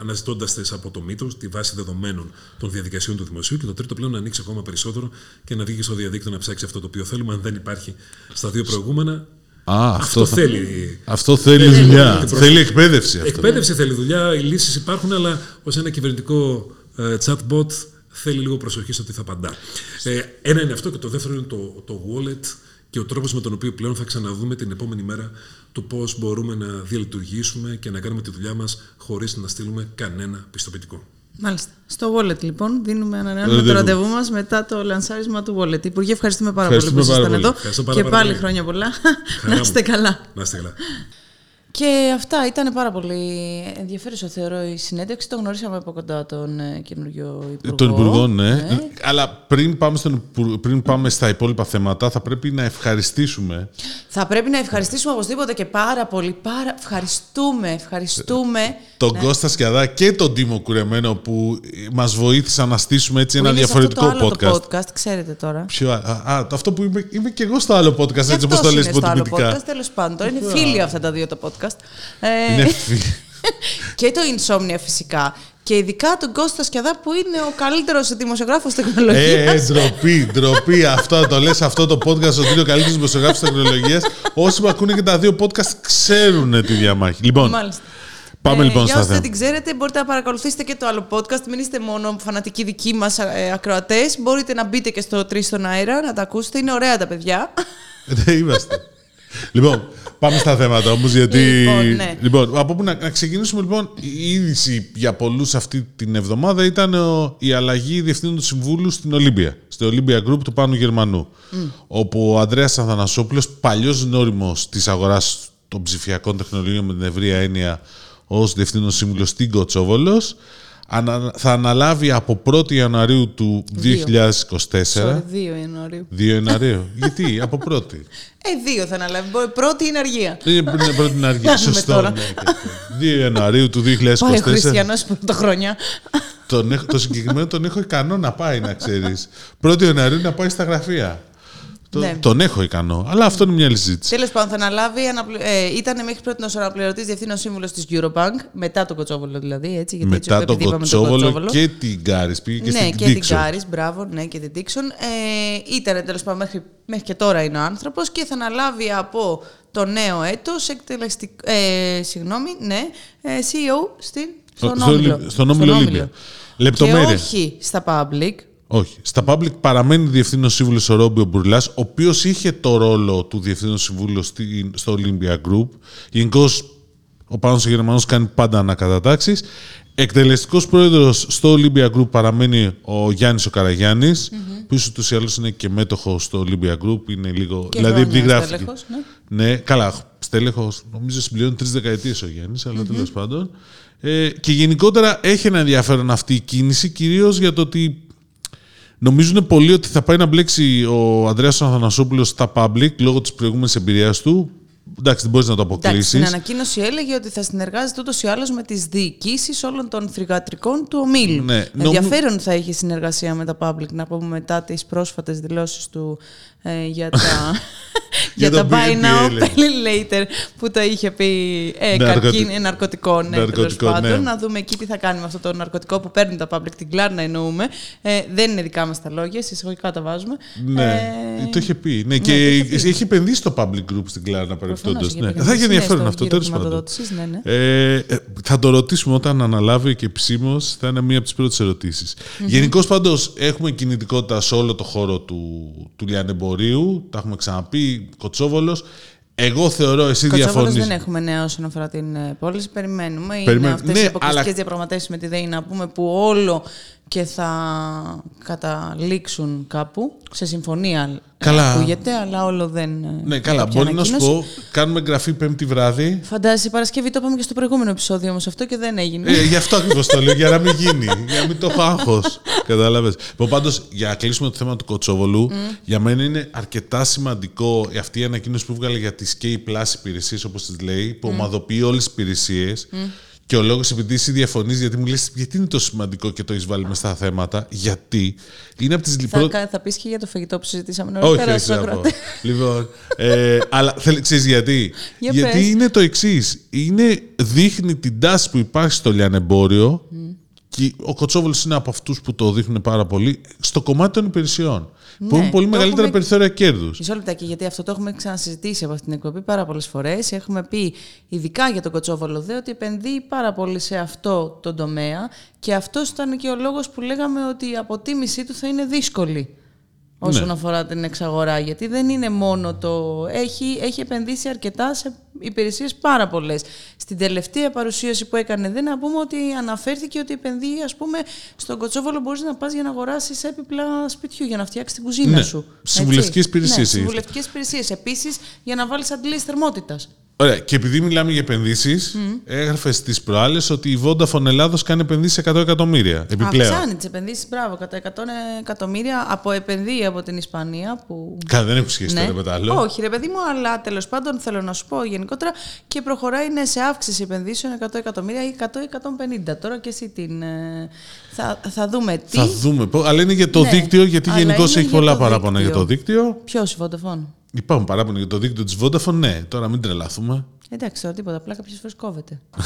αναζητώντας τις από το μήτρο, τη βάση δεδομένων των διαδικασιών του δημοσίου. Και το τρίτο πλέον να ανοίξει ακόμα περισσότερο και να βγει και στο διαδίκτυο να ψάξει αυτό το οποίο θέλουμε. Αν δεν υπάρχει στα δύο προηγούμενα, Α, αυτό, αυτό, θα- θέλει. Αυτό θέλει Θέλει δουλειά. την Θέλει εκπαίδευση αυτό. Εκπαίδευση θέλει δουλειά, οι λύσεις υπάρχουν, αλλά ως ένα κυβερνητικό ε, chatbot θέλει λίγο προσοχή στο τι θα απαντά. Ε, ένα είναι αυτό και το δεύτερο είναι το, το wallet και ο τρόπος με τον οποίο πλέον θα ξαναδούμε την επόμενη μέρα το πώς μπορούμε να διαλειτουργήσουμε και να κάνουμε τη δουλειά μας χωρίς να στείλουμε κανένα πιστοποιητικό. Μάλιστα. Στο wallet λοιπόν δίνουμε ανανεώνουμε το Ραντεβού. ραντεβού μας μετά το λανσάρισμα του wallet. Υπουργέ, ευχαριστούμε πάρα Ευχαριστούμε πολύ που πάρα ήσασταν πολύ. εδώ. Ευχαριστώ πάρα και πάρα πάλι πολύ. χρόνια πολλά. Χαρά να είστε μου. καλά. Να είστε καλά. Και αυτά ήταν πάρα πολύ ενδιαφέρουσα, θεωρώ, η συνέντευξη. Το γνωρίσαμε από κοντά τον ε, καινούριο υπουργό. Τον Υπουργό, ναι. Αλλά πριν πάμε, στον, Υπου- πριν πάμε στα υπόλοιπα θέματα, θα πρέπει να ευχαριστήσουμε. Θα πρέπει να ευχαριστήσουμε οπωσδήποτε και πάρα πολύ. Πάρα... Ευχαριστούμε, ευχαριστούμε. Τον Κώστας Σκιαδά και τον Τίμο Κουρεμένο που μας βοήθησαν να στήσουμε έτσι Που ένα είναι σε αυτό διαφορετικό το άλλο podcast. το podcast, ξέρετε τώρα. Ποιο, α, α, το αυτό που είμαι, είμαι και εγώ στο άλλο podcast, Και έτσι όπως αυτός το λες είναι στο άλλο υποτιμητικά. podcast, τέλος πάντων. Τώρα είναι φίλοι αυτά τα δύο τα podcast. Ε, Είναι φι- και το Insomnia φυσικά. Και ειδικά τον Κώστας Σκιαδά που είναι ο καλύτερος δημοσιογράφος τεχνολογίας. Ε, ε, ντροπή, ντροπή. Αυτό το λες αυτό το podcast ότι είναι ο καλύτερο δημοσιογράφο τεχνολογίας. Όσοι που ακούνε και τα δύο podcast ξέρουν τη διαμάχη. Λοιπόν, Μάλιστα. Πάμε Ε, λοιπόν για στα όσοι δεν θέματα. την ξέρετε, μπορείτε να παρακολουθήσετε και το άλλο podcast. Μην είστε μόνο φανατικοί δικοί μας ε, ακροατές. Μπορείτε να μπείτε και στο 3 στον αέρα, να τα ακούσετε. Είναι ωραία τα παιδιά. Δεν είμαστε. λοιπόν, πάμε στα θέματα όμως, γιατί. Λοιπόν, ναι. Λοιπόν, από πού να, να ξεκινήσουμε, λοιπόν. Η είδηση για πολλούς αυτή την εβδομάδα ήταν ο- η αλλαγή διευθύνων του συμβούλου στην Ολύμπια. Στο Olympia Group του Πάνου Γερμανού. Όπου ο Ανδρέας Αθανασόπουλος, παλιός νόριμο της αγοράς των ψηφιακών τεχνολογίων με την ευρεία έννοια ως διευθύνων σύμβουλος στην Κοτσόβολος, θα αναλάβει από 1η Ιανουαρίου του Δύο. 2024. Sorry, 2 Ιανουαρίου. 2 Ιανουαρίου. Γιατί, από πρώτη. Ε, δύο θα αναλάβει. Μπορεί- Πρώτη είναι αργία. Είναι είναι πρώτη την αργία. Κάνουμε Σωστό. τώρα. ναι, και αυτό. 2 Ιανουαρίου του 2024. Πάει ο Χριστιανός πρωτοχρονιά. Τον έχω, το συγκεκριμένο τον έχω ικανό να πάει, να ξέρεις. 1η Ιανουαρίου να πάει στα γραφεία. Το- Ναι. Τον έχω ικανό. Αλλά αυτό είναι μια άλλη συζήτηση. Τέλος πάντων, θα αναλάβει. αναπλη- Ε, ήταν μέχρι πρώτη ο αναπληρωτής διευθύνων σύμβουλος της Eurobank, μετά τον Κοτσόβολο δηλαδή. Έτσι, γιατί έτσι, Μετά τον επειδή είπαμε Κοτσόβολο και την Currys. Πήγε και ναι, στην και την Dixons. Currys, μπράβο, ναι, και την Dixons. Ε, ήταν τέλος πάντων μέχρι, μέχρι και τώρα είναι ο άνθρωπος και θα αναλάβει από το νέο έτος ε, συγγνώμη, ναι, ε, CEO στην, στον Στο- Όμιλο. στον Όμιλο Ολύμπια. Και Λεπτομέρειες. όχι στα public. Όχι. Στα public παραμένει διευθύνων σύμβουλος ο Ρόμπιο Μπουρλάς, ο οποίος είχε το ρόλο του διευθύνων συμβούλου στη- στο Olympia Group. Γενικώς ο Πάνος ο Γερμανός κάνει πάντα ανακατατάξεις. Εκτελεστικός πρόεδρος στο Olympia Group παραμένει ο Γιάννης ο Καραγιάννης, που ίσως τους ή άλλως είναι και μέτοχο στο Olympia Group, είναι λίγο... Και δηλαδή χρόνια δεν γράφει. στέλεχος, ναι. Ναι, καλά, στέλεχος, νομίζω συμπληρώνει τρεις δεκαετίες ο Γιάννης, αλλά τέλος πάντων. Ε, και γενικότερα έχει ένα ενδιαφέρον αυτή η κίνηση, κυρίως για το ότι νομίζουν πολλοί ότι θα πάει να μπλέξει ο Ανδρέας Αθανασόπουλος στα public λόγω της προηγούμενης εμπειρίας του. Εντάξει, δεν μπορείς να το Εντάξει, αποκλείσεις. στην ανακοίνωση έλεγε ότι θα συνεργάζεται ούτως ή άλλως με τις διοικήσεις όλων των θρηγατρικών του ομίλου. Ναι, νομ- Ενδιαφέρον θα είχε συνεργασία με τα public, να πούμε μετά τις πρόσφατες δηλώσεις του ε, για τα, για Για τα το buy now, BNPL. pay later, που τα είχε πει ε, Ναρκωτι- καρκίνη, ναρκωτικό, ναι, τέλος Ναρκωτικό, πάντων. ναι. Να δούμε εκεί τι θα κάνει με αυτό το ναρκωτικό που παίρνουν τα public, την Κλάρνα εννοούμε. Ε, δεν είναι δικά μας τα λόγια, σε εισαγωγικά τα βάζουμε. Ναι, Ε, το είχε πει. Ναι, το και είχε πει. έχει επενδύσει το public group στην Κλάρα παρεμπιπτόντως. προφανώς, Ναι. είχε Θα έχει επενδύσει, ναι, ενδιαφέρον στο αυτό, γύρο τέλος πάντων. χρηματοδότησης, ναι, ναι. Ε, ε, θα το ρωτήσουμε όταν αναλάβει και επισήμω. Θα είναι μία από τις πρώτες ερωτήσεις. Γενικώς πάντως έχουμε κινητικότητα σε όλο το χώρο του, του λιανεμπορίου. Τα έχουμε ξαναπεί. Κοτσόβολος. Εγώ θεωρώ, εσύ Κοτσόβολος διαφωνεί. δεν έχουμε νέα όσον αφορά την ε, πώληση. Περιμένουμε. Περιμένουμε. Είναι αυτές Ναι, οι αποκλειστικές αλλά- διαπραγματεύσεις με τη ΔΕΗ να πούμε που όλο και θα καταλήξουν κάπου. Σε συμφωνία Καλά. ακούγεται, αλλά όλο δεν. ε, Ναι, καλά, κάποια μπορεί να σου ανακοίνωση. πω, κάνουμε εγγραφή Πέμπτη βράδυ. Φαντάζεσαι, Παρασκευή το είπαμε και στο προηγούμενο επεισόδιο όμως αυτό και δεν έγινε. Ε, γι' αυτό ακριβώς το λέω, για να μην γίνει. για να μην το έχω άγχος. Κατάλαβες. Λοιπόν, πάντως, για να κλείσουμε το θέμα του Κοτσόβολου, για μένα είναι αρκετά σημαντικό η αυτή η ανακοίνωση που βγάλε για τις K Plus υπηρεσίες, όπως τις λέει, που ομαδοποιεί όλες τις υπηρεσίες. Και ο λόγος επειδή εσύ διαφωνείς, γιατί μου λες, γιατί είναι τόσο σημαντικό και το έχεις βάλει μες στα θέματα. Γιατί είναι από τις θα, λοιπόν. κα- θα πεις και για το φαγητό που συζητήσαμε Όχι, νωρίτερα όχι, στους θα πω. ακροατές. Λοιπόν, ε, αλλά θέλει, ξέρεις γιατί; Για γιατί πες. είναι το εξής. Είναι, δείχνει την τάση που υπάρχει στο λιανεμπόριο και ο Κοτσόβολος είναι από αυτούς που το δείχνουν πάρα πολύ στο κομμάτι των υπηρεσιών. που Ναι, έχουν πολύ το μεγαλύτερα έχουμε- περιθώρια κέρδους. Μισό λεπτάκι, γιατί αυτό το έχουμε ξανασυζητήσει από αυτή την εκπομπή πάρα πολλές φορές. Έχουμε πει, ειδικά για τον Κοτσόβολο ΔΕ, ότι επενδύει πάρα πολύ σε αυτό το τομέα και αυτός ήταν και ο λόγος που λέγαμε ότι η αποτίμησή του θα είναι δύσκολη όσον Ναι. αφορά την εξαγορά. Γιατί δεν είναι μόνο το. Έχει, έχει επενδύσει αρκετά σε υπηρεσίες πάρα πολλές. Στην τελευταία παρουσίαση που έκανε, δεν να πούμε ότι αναφέρθηκε ότι επενδύει, ας πούμε, στον Κοτσόβολο μπορείς να πας για να αγοράσεις έπιπλα σπιτιού, για να φτιάξεις την κουζίνα Ναι. σου. Συμβουλευτικές Έτσι. υπηρεσίες Ναι, έχει. συμβουλευτικές υπηρεσίες. Επίσης, για να βάλεις αντλήσει θερμότητας. Ωραία. Και επειδή μιλάμε για επενδύσεις, έγραφε στις προάλλες ότι η Vodafone Ελλάδος κάνει επενδύσεις 100 εκατομμύρια επιπλέον. Αυξάνει τις επενδύσεις, μπράβο, κατά 100 εκατομμύρια από επενδύει από την Ισπανία. Που... Καλά, δεν έχω σχέση Ναι. τώρα με τα άλλο. Όχι, ρε παιδί μου, αλλά τέλος πάντων θέλω να σου πω γενικότερα και προχωράει ναι, σε αύξηση επενδύσεων 100 εκατομμύρια ή 100-150. Τώρα και εσύ την. ε, Θα, θα δούμε τι. Θα δούμε. πώς- Αλλά είναι για το Ναι, δίκτυο, γιατί αλλά γενικώς είναι έχει για πολλά το παράπονα για το δίκτυο. Ποιος η Vodafone; Υπάρχουν παράπονα για το δίκτυο της Vodafone, ναι. Τώρα μην τρελαθούμε. Εντάξει, τώρα τίποτα. Απλά κάποιες φορές κόβεται.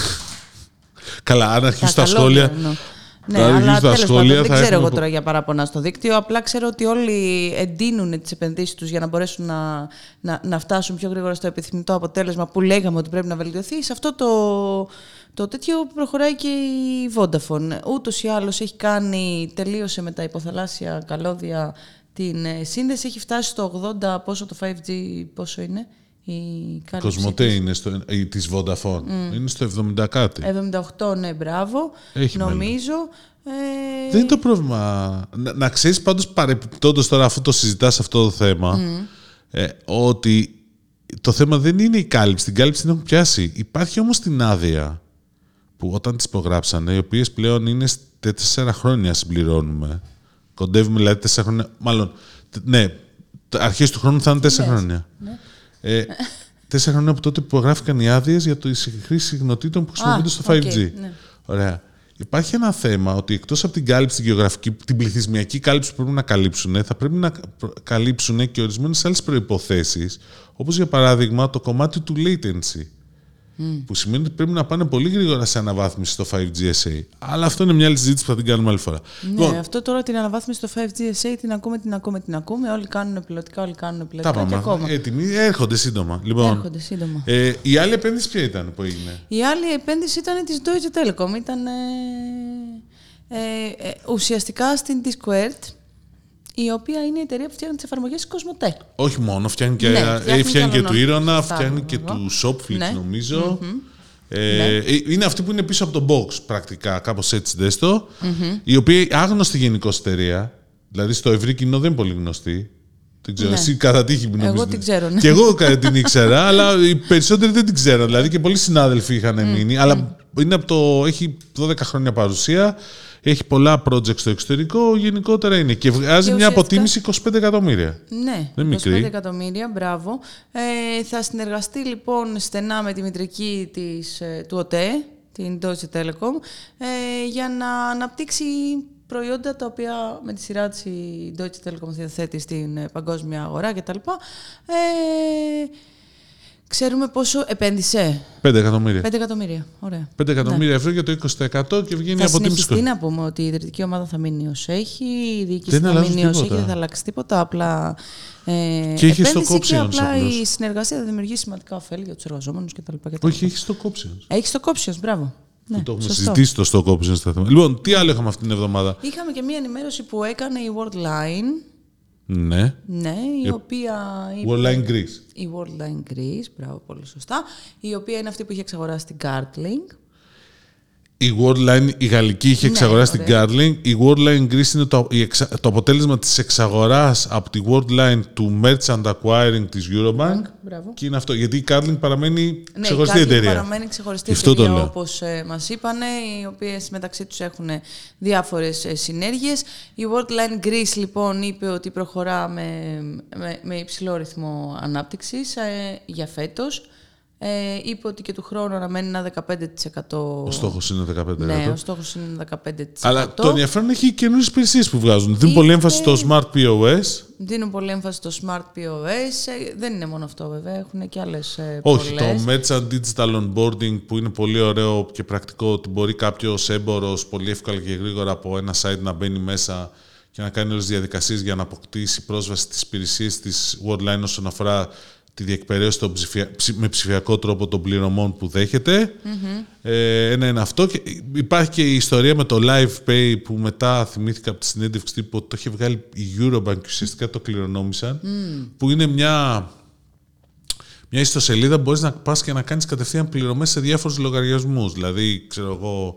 Καλά, αν αρχίσουν τα καλό σχόλια. εννοώ. Ναι, Αν αλλά αρχίσουν τα τέλος πάντων, σχόλια δεν θα ξέρω έχουμε εγώ πο- τώρα για παράπονα στο δίκτυο. Απλά ξέρω ότι όλοι εντείνουν τις επενδύσεις τους για να μπορέσουν να, να, να φτάσουν πιο γρήγορα στο επιθυμητό αποτέλεσμα που λέγαμε ότι πρέπει να βελτιωθεί. Σε αυτό το, το τέτοιο προχωράει και η Vodafone. Ούτως ή άλλως έχει κάνει, τελείωσε με τα υποθαλάσσια καλώδια την ε, σύνδεση. Έχει φτάσει στο 80, πόσο το 5G, πόσο είναι. Η κάλυψη Κοσμοτέ της. είναι στο, η, της Vodafone. Είναι στο 70 κάτι. 78, ναι, μπράβο. Έχει νομίζω. Ε, Δεν είναι το πρόβλημα. Να, να ξέρεις πάντως παρεπιπτόντως τώρα, αφού το συζητάς αυτό το θέμα, ε, ότι το θέμα δεν είναι η κάλυψη. Την κάλυψη την έχουν πιάσει. Υπάρχει όμως την άδεια που όταν τις υπογράψανε, οι οποίες πλέον είναι στε- τέσσερα χρόνια συμπληρώνουμε. Κοντεύουμε δηλαδή τέσσερα χρόνια. Μάλλον, τε- ναι, αρχές του χρόνου θα είναι τέσσερα χρόνια. Ε, τέσσερα χρόνια από τότε που υπογράφηκαν οι άδειες για τη χρήση συχνοτήτων που χρησιμοποιούνται στο 5G. οκ, ναι. Ωραία. Υπάρχει ένα θέμα ότι εκτός από την κάλυψη την γεωγραφική, την πληθυσμιακή κάλυψη που πρέπει να καλύψουν, θα πρέπει να προ- καλύψουν και ορισμένες άλλες προποθέσει, όπως για παράδειγμα το κομμάτι του latency. Που σημαίνει ότι πρέπει να πάνε πολύ γρήγορα σε αναβάθμιση στο 5G SA. Αλλά αυτό είναι μια άλλη συζήτηση που θα την κάνουμε άλλη φορά. Ναι, Λοιπόν, αυτό τώρα την αναβάθμιση στο 5G SA την ακούμε, την ακούμε, την ακούμε. Όλοι κάνουν πιλωτικά, όλοι κάνουν τα πιλωτικά και πάμε. ακόμα. Έτοιμοι. Έρχονται σύντομα. Λοιπόν, Έρχονται σύντομα. ε, η άλλη επένδυση ποια ήταν που έγινε; Η άλλη επένδυση ήταν της Deutsche Telekom. Ήταν ε, ε, ε, ουσιαστικά στην T-Squared, η οποία είναι η εταιρεία που φτιάχνει τις εφαρμογές της Cosmote. Όχι μόνο, φτιάχνει και, Ναι, ε, φτιάχνει φτιάχνει και και άλλο του να- Ήρωνα, θα φτιάχνει έλεγα και εγώ. του Shopflix Ναι. νομίζω. Ε, Ναι. ε, Είναι αυτή που είναι πίσω από το box πρακτικά, κάπως έτσι δες το, η οποία άγνωστη γενικώς εταιρεία, δηλαδή στο ευρύ κοινό δεν είναι πολύ γνωστή. Δεν ξέρω, Ναι. εσύ κατά τύχη Εγώ νομίζω. την ξέρω, ναι. Και εγώ κα- την ήξερα, αλλά οι περισσότεροι δεν την ξέραν. Δηλαδή και πολλοί συνάδελφοι είχαν μείνει. Αλλά είναι από το, έχει 12 χρόνια παρουσία, έχει πολλά project στο εξωτερικό, γενικότερα είναι. Και βγάζει Και μια ουσιαστικά- αποτίμηση 25 εκατομμύρια. Ναι, Δεν είναι 25 μικρή. εκατομμύρια, μπράβο. Ε, θα συνεργαστεί λοιπόν στενά με τη μητρική της, ε, του ΟΤΕ, την Deutsche Telekom, ε, για να αναπτύξει προϊόντα τα οποία με τη σειρά της η Deutsche Telekom διαθέτει στην ε, παγκόσμια αγορά κτλ. Ε, ξέρουμε πόσο επένδυσε. 5 εκατομμύρια. 5 εκατομμύρια. Ωραία. 5 εκατομμύρια ευρώ για το 20% και βγαίνει Θα από τίμηση συνεχιστεί να πούμε ότι η ιδρυτική ομάδα θα μείνει ως έχει, η διοίκηση Δεν θα αλλάζει μείνει ως έχει, τίποτα. δεν θα αλλάξει τίποτα. Απλά. Ε, Και έχει επένδυση stock και options απλά απλώς. η συνεργασία θα δημιουργήσει σημαντικά ωφέλη για τους εργαζόμενους κτλ. Όχι, έχει το options. Έχει το options, μπράβο. Ναι, το έχουμε σωστό. συζητήσει το stock options στα θέματα. Λοιπόν, τι άλλο είχαμε αυτή την εβδομάδα; Είχαμε και μία ενημέρωση που έκανε η Worldline, Ναι. ναι, η οποία. είπε- Worldline Greece. Η Worldline Greece, μπράβο, πολύ σωστά. Η οποία είναι αυτή που είχε εξαγοράσει την Gartling. Η Worldline, η γαλλική είχε Ναι, εξαγοράσει την ωραία. Gartling. Η Worldline Greece είναι το, η εξα- το αποτέλεσμα της εξαγοράς από τη Worldline του Merchant Acquiring της Eurobank. Μπράβο. Και είναι αυτό. Γιατί η Gartling παραμένει Ναι, ξεχωριστή η Gartling εταιρεία. παραμένει ξεχωριστή Γι' αυτό το εταιρεία, λέω. όπως ε, μας είπανε, οι οποίες μεταξύ τους έχουν διάφορες ε, συνέργειες. Η Worldline Greece, λοιπόν, είπε ότι προχωρά με, με, με υψηλό ρυθμό ανάπτυξης ε, για φέτος. Ε, είπε ότι και του χρόνου αναμένει ένα 15%. Ο στόχος είναι 15%. Ναι, ο στόχος είναι 15%. Αλλά το ενδιαφέρον έχει καινούριες υπηρεσίες που βγάζουν. Δίνουν πολύ Είναι- έμφαση στο Smart POS. Δίνουν πολύ έμφαση στο Smart POS. Ε, δεν είναι μόνο αυτό, βέβαια. Έχουν και άλλες ε, Όχι, πολλές. το Merchant Digital Onboarding που είναι πολύ ωραίο και πρακτικό ότι μπορεί κάποιο έμπορος πολύ εύκολα και γρήγορα από ένα site να μπαίνει μέσα και να κάνει όλες τις διαδικασίες για να αποκτήσει πρόσβαση στις υπηρεσίες της Worldline όσον αφορά τη διεκπαιρέωση των ψηφια- ψη- με ψηφιακό τρόπο των πληρωμών που δεχεται Ε, ένα είναι αυτό. Και υπάρχει και η ιστορία με το Live Pay που μετά θυμήθηκα από τη συνέντευξη τύπου ότι το είχε βγάλει η Eurobank και ουσιαστικά το κληρονόμησαν. Που είναι μια μια ιστοσελίδα που μπορείς να πας και να κάνεις κατευθείαν πληρωμές σε διάφορους λογαριασμούς. Δηλαδή, ξέρω εγώ,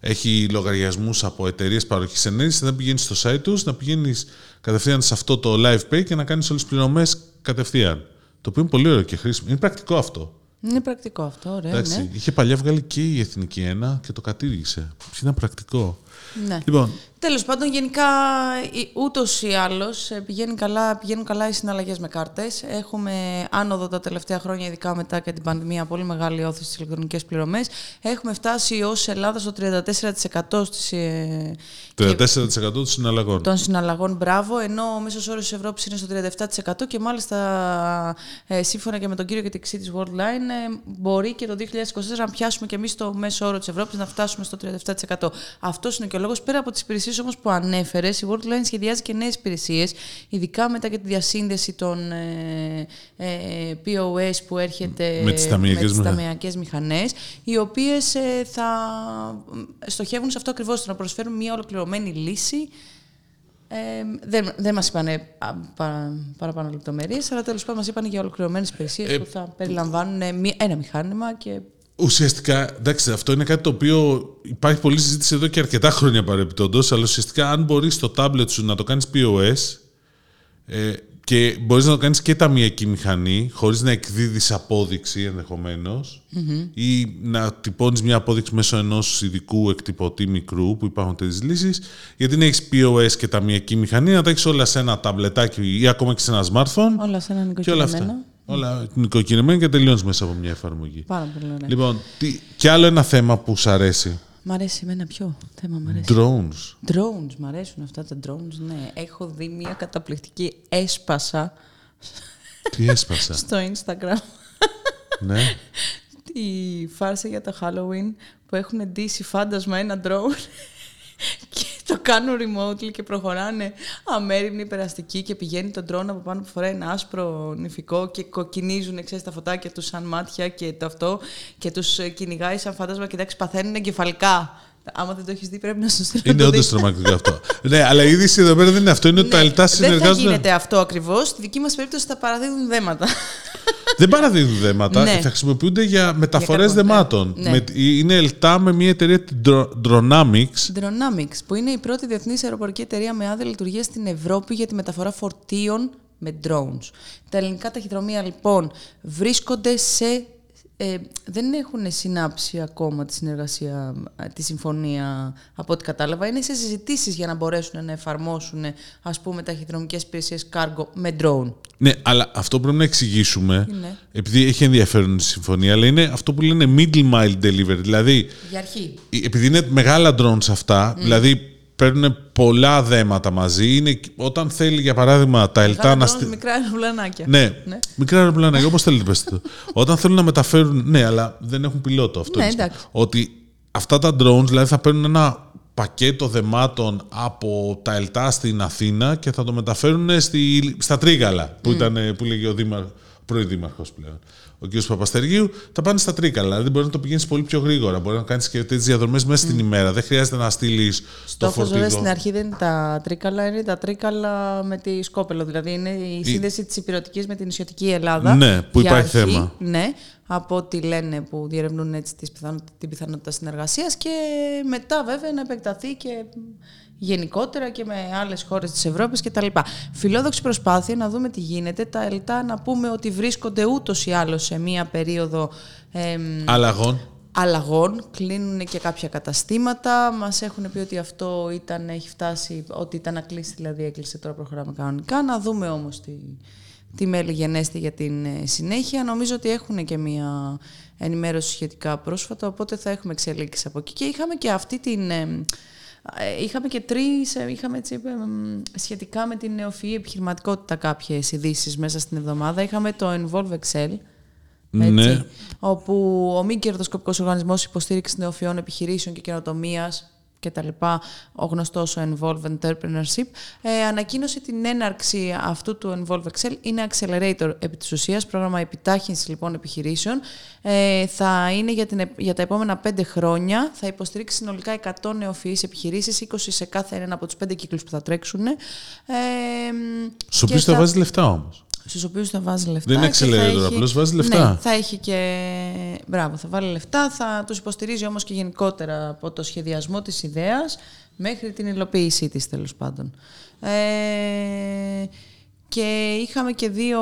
έχει λογαριασμούς από εταιρείες παροχής ενέργειας, δεν πηγαίνεις στο site τους, να πηγαίνεις κατευθείαν σε αυτό το live pay και να κάνεις όλες τις πληρωμές κατευθείαν. Το οποίο είναι πολύ ωραίο και χρήσιμο. Είναι πρακτικό αυτό. Είναι πρακτικό αυτό, ωραία. Εντάξει, Ναι. Είχε παλιά βγάλει και η Εθνική Ένα και το κατήργησε. Είναι πρακτικό. ναι. Λοιπόν, Τέλος πάντων, γενικά ούτως ή άλλως πηγαίνουν καλά, πηγαίνουν καλά οι συναλλαγές με κάρτες. Έχουμε άνοδο τα τελευταία χρόνια, ειδικά μετά και την πανδημία, πολύ μεγάλη όθηση στις ηλεκτρονικές πληρωμές. Έχουμε φτάσει ως Ελλάδα στο 34% στις, ε, 34% των συναλλαγών. των συναλλαγών, μπράβο, ενώ ο μέσος όρος της Ευρώπης είναι στο 37% και μάλιστα ε, σύμφωνα και με τον κύριο και της τη Worldline, ε, μπορεί και το 2024 να πιάσουμε και εμείς το μέσο όρο της Ευρώπης να φτάσουμε στο 37%. Αυτός είναι και ο λόγος. Πέρα από τις υπηρεσίες όμως που ανέφερες, η Worldline σχεδιάζει και νέες υπηρεσίες, ειδικά μετά και τη διασύνδεση των ε, ε, POS που έρχεται Με τις ταμιακές τις μηχανές. ταμιακές μηχανές, οι οποίες ε, θα στοχεύουν σε αυτό ακριβώς, το να προσφέρουν μια ολοκληρωμένη λύση. Ε, δεν, δεν μας είπαν πα, παραπάνω λεπτομέρειες, αλλά τέλος πάντων μας είπαν για ολοκληρωμένες υπηρεσίες Ε, που θα περιλαμβάνουν ε, μία- ένα μηχάνημα και Ουσιαστικά, εντάξει, αυτό είναι κάτι το οποίο υπάρχει πολλή συζήτηση εδώ και αρκετά χρόνια παρεμπιπτόντως, αλλά ουσιαστικά αν μπορείς στο tablet σου να το κάνεις POS ε, και μπορείς να το κάνεις και ταμιακή μηχανή, χωρίς να εκδίδεις απόδειξη ενδεχομένως, ή να τυπώνεις μια απόδειξη μέσω ενός ειδικού εκτυπωτή μικρού που υπάρχουν τέτοιες λύσεις, γιατί να έχεις POS και ταμιακή μηχανή, να τα έχεις όλα σε ένα ταμπλετάκι ή ακόμα και σε ένα smartphone. όλα σε ένα και όλα νοικοκυριμένο. αυτά. Όλα νοικοκυρεμένα και τελειώνεις μέσα από μια εφαρμογή. Πάρα πολύ ωραία. Λοιπόν, τι, και άλλο ένα θέμα που σου αρέσει. Μ' αρέσει εμένα ποιο θέμα μ' αρέσει. Drones. Drones, μ' αρέσουν αυτά τα drones, ναι. Έχω δει μια καταπληκτική έσπασα Τι έσπασα; στο Instagram. ναι. τη φάρσα για το Halloween που έχουν ντύσει φάντασμα ένα drone και το κάνουν remotely και προχωράνε αμέριμνοι περαστικοί και πηγαίνει το drone από πάνω που φοράει ένα άσπρο νηφικό και κοκκινίζουν ξέρεις, τα φωτάκια τους σαν μάτια και το αυτό και τους ε, κυνηγάει σαν φάντασμα και εντάξει παθαίνουν εγκεφαλικά. Άμα δεν το έχεις δει πρέπει να σου στείλω να Είναι το όντως δεις. τρομακτικό αυτό. ναι, αλλά η είδηση εδώ πέρα δεν είναι αυτό. Είναι ότι τα Ναι, λιτά δεν θα συνεργάζονται. γίνεται αυτό ακριβώς. Στη δική μας περίπτωση θα παραδίδουν δέματα. δεν παραδίδουν δέματα, Ναι. θα χρησιμοποιούνται για μεταφορές κακό, ναι. δεμάτων. Ναι. Με- είναι ελτά με μια εταιρεία την Dro- Dronamics. Dronamics, που είναι η πρώτη διεθνής αεροπορική εταιρεία με άδεια λειτουργία στην Ευρώπη για τη μεταφορά φορτίων με drones. Τα ελληνικά ταχυδρομεία λοιπόν βρίσκονται σε. Ε, δεν έχουν συνάψει ακόμα τη συνεργασία, ε, τη συμφωνία από ό,τι κατάλαβα. Είναι σε συζητήσεις για να μπορέσουν να εφαρμόσουν ας πούμε ταχυδρομικές υπηρεσίες cargo με drone. Ναι, αλλά αυτό πρέπει να εξηγήσουμε. Είναι. Επειδή έχει ενδιαφέρον η συμφωνία, αλλά είναι αυτό που λένε middle mile delivery. Δηλαδή, Για αρχή. επειδή είναι μεγάλα drones αυτά, δηλαδή παίρνουν πολλά δέματα μαζί. Είναι, όταν θέλει, για παράδειγμα, τα ελτά Μεγάλα να drones, στείλει. μικρά αεροπλανάκια. Ναι, Ναι. μικρά αεροπλάνα, όπως θέλετε πέστε το. Όταν θέλουν να μεταφέρουν. Ναι, αλλά δεν έχουν πιλότο αυτό. Ναι, είναι εντάξει. σημαντικό. Ότι αυτά τα drones δηλαδή θα παίρνουν ένα πακέτο δεμάτων από τα Ελτά στην Αθήνα και θα το μεταφέρουν στη, στα Τρίκαλα, που, ήταν, που λέγει ο Δήμαρ, πρώην Δήμαρχος πλέον. Ο κ. Παπαστεργίου, τα πάνε στα Τρίκαλα. Δηλαδή μπορεί να το πηγαίνεις πολύ πιο γρήγορα. Μπορεί να κάνεις και τέτοιες διαδρομές μέσα στην ημέρα. Δεν χρειάζεται να στείλεις το Στόχος βέβαια φορτηγό. στην αρχή δεν είναι τα τρίκαλα, είναι τα τρίκαλα με τη Σκόπελο. Δηλαδή είναι η σύνδεση της υπηρετικής με την νησιωτική Ελλάδα. Ναι, που Για υπάρχει αρχή, θέμα. Ναι, από ό,τι λένε που διερευνούν έτσι τις πιθανό- την πιθανότητα συνεργασίας και μετά βέβαια να επεκταθεί και γενικότερα και με άλλες χώρες της Ευρώπης κτλ. Φιλόδοξη προσπάθεια να δούμε τι γίνεται. Τα ΕΛΤΑ να πούμε ότι βρίσκονται ούτως ή άλλως σε μία περίοδο εμ, Αλλαγών. αλλαγών, κλείνουν και κάποια καταστήματα. Μας έχουν πει ότι αυτό ήταν, έχει φτάσει, ότι ήταν να κλείσει, δηλαδή έκλεισε, τώρα προχωράμε κανονικά. Να δούμε όμως τι, τι μέλη γενέστε για την ε, συνέχεια. Νομίζω ότι έχουν και μία ενημέρωση σχετικά πρόσφατα, οπότε θα έχουμε εξελίξεις από εκεί. Και είχαμε και αυτή την... ε, ε, Είχαμε και τρεις, ε, είχαμε έτσι, ε, μ, σχετικά με την νεοφυή επιχειρηματικότητα κάποιες ειδήσεις μέσα στην εβδομάδα. Είχαμε το Involve Excel, έτσι, Ναι. όπου ο μη κερδοσκοπικός οργανισμός υποστήριξης νεοφυών επιχειρήσεων και καινοτομίας και τα λοιπά, ο γνωστός ο Involve Entrepreneurship, ε, ανακοίνωσε την έναρξη αυτού του Involve Excel. Είναι accelerator επί της ουσίας, πρόγραμμα επιτάχυνσης λοιπόν επιχειρήσεων. Ε, θα είναι για, την, επ- για τα επόμενα πέντε χρόνια. Θα υποστηρίξει συνολικά 100 νεοφυείς επιχειρήσεις, 20 σε κάθε έναν από τους πέντε κύκλους που θα τρέξουν. Ε, Στου και οποίου θα θα- βάζεις λεφτά όμως. Στους οποίους θα βάζεις λεφτά. Δεν είναι και θα accelerator, έχει- απλώς βάζεις λεφτά. Ναι, θα έχει και. Μπράβο, θα βάλει λεφτά, θα τους υποστηρίζει όμως και γενικότερα από το σχεδιασμό της ιδέας μέχρι την υλοποίησή της τέλος πάντων. Ε, και είχαμε και δύο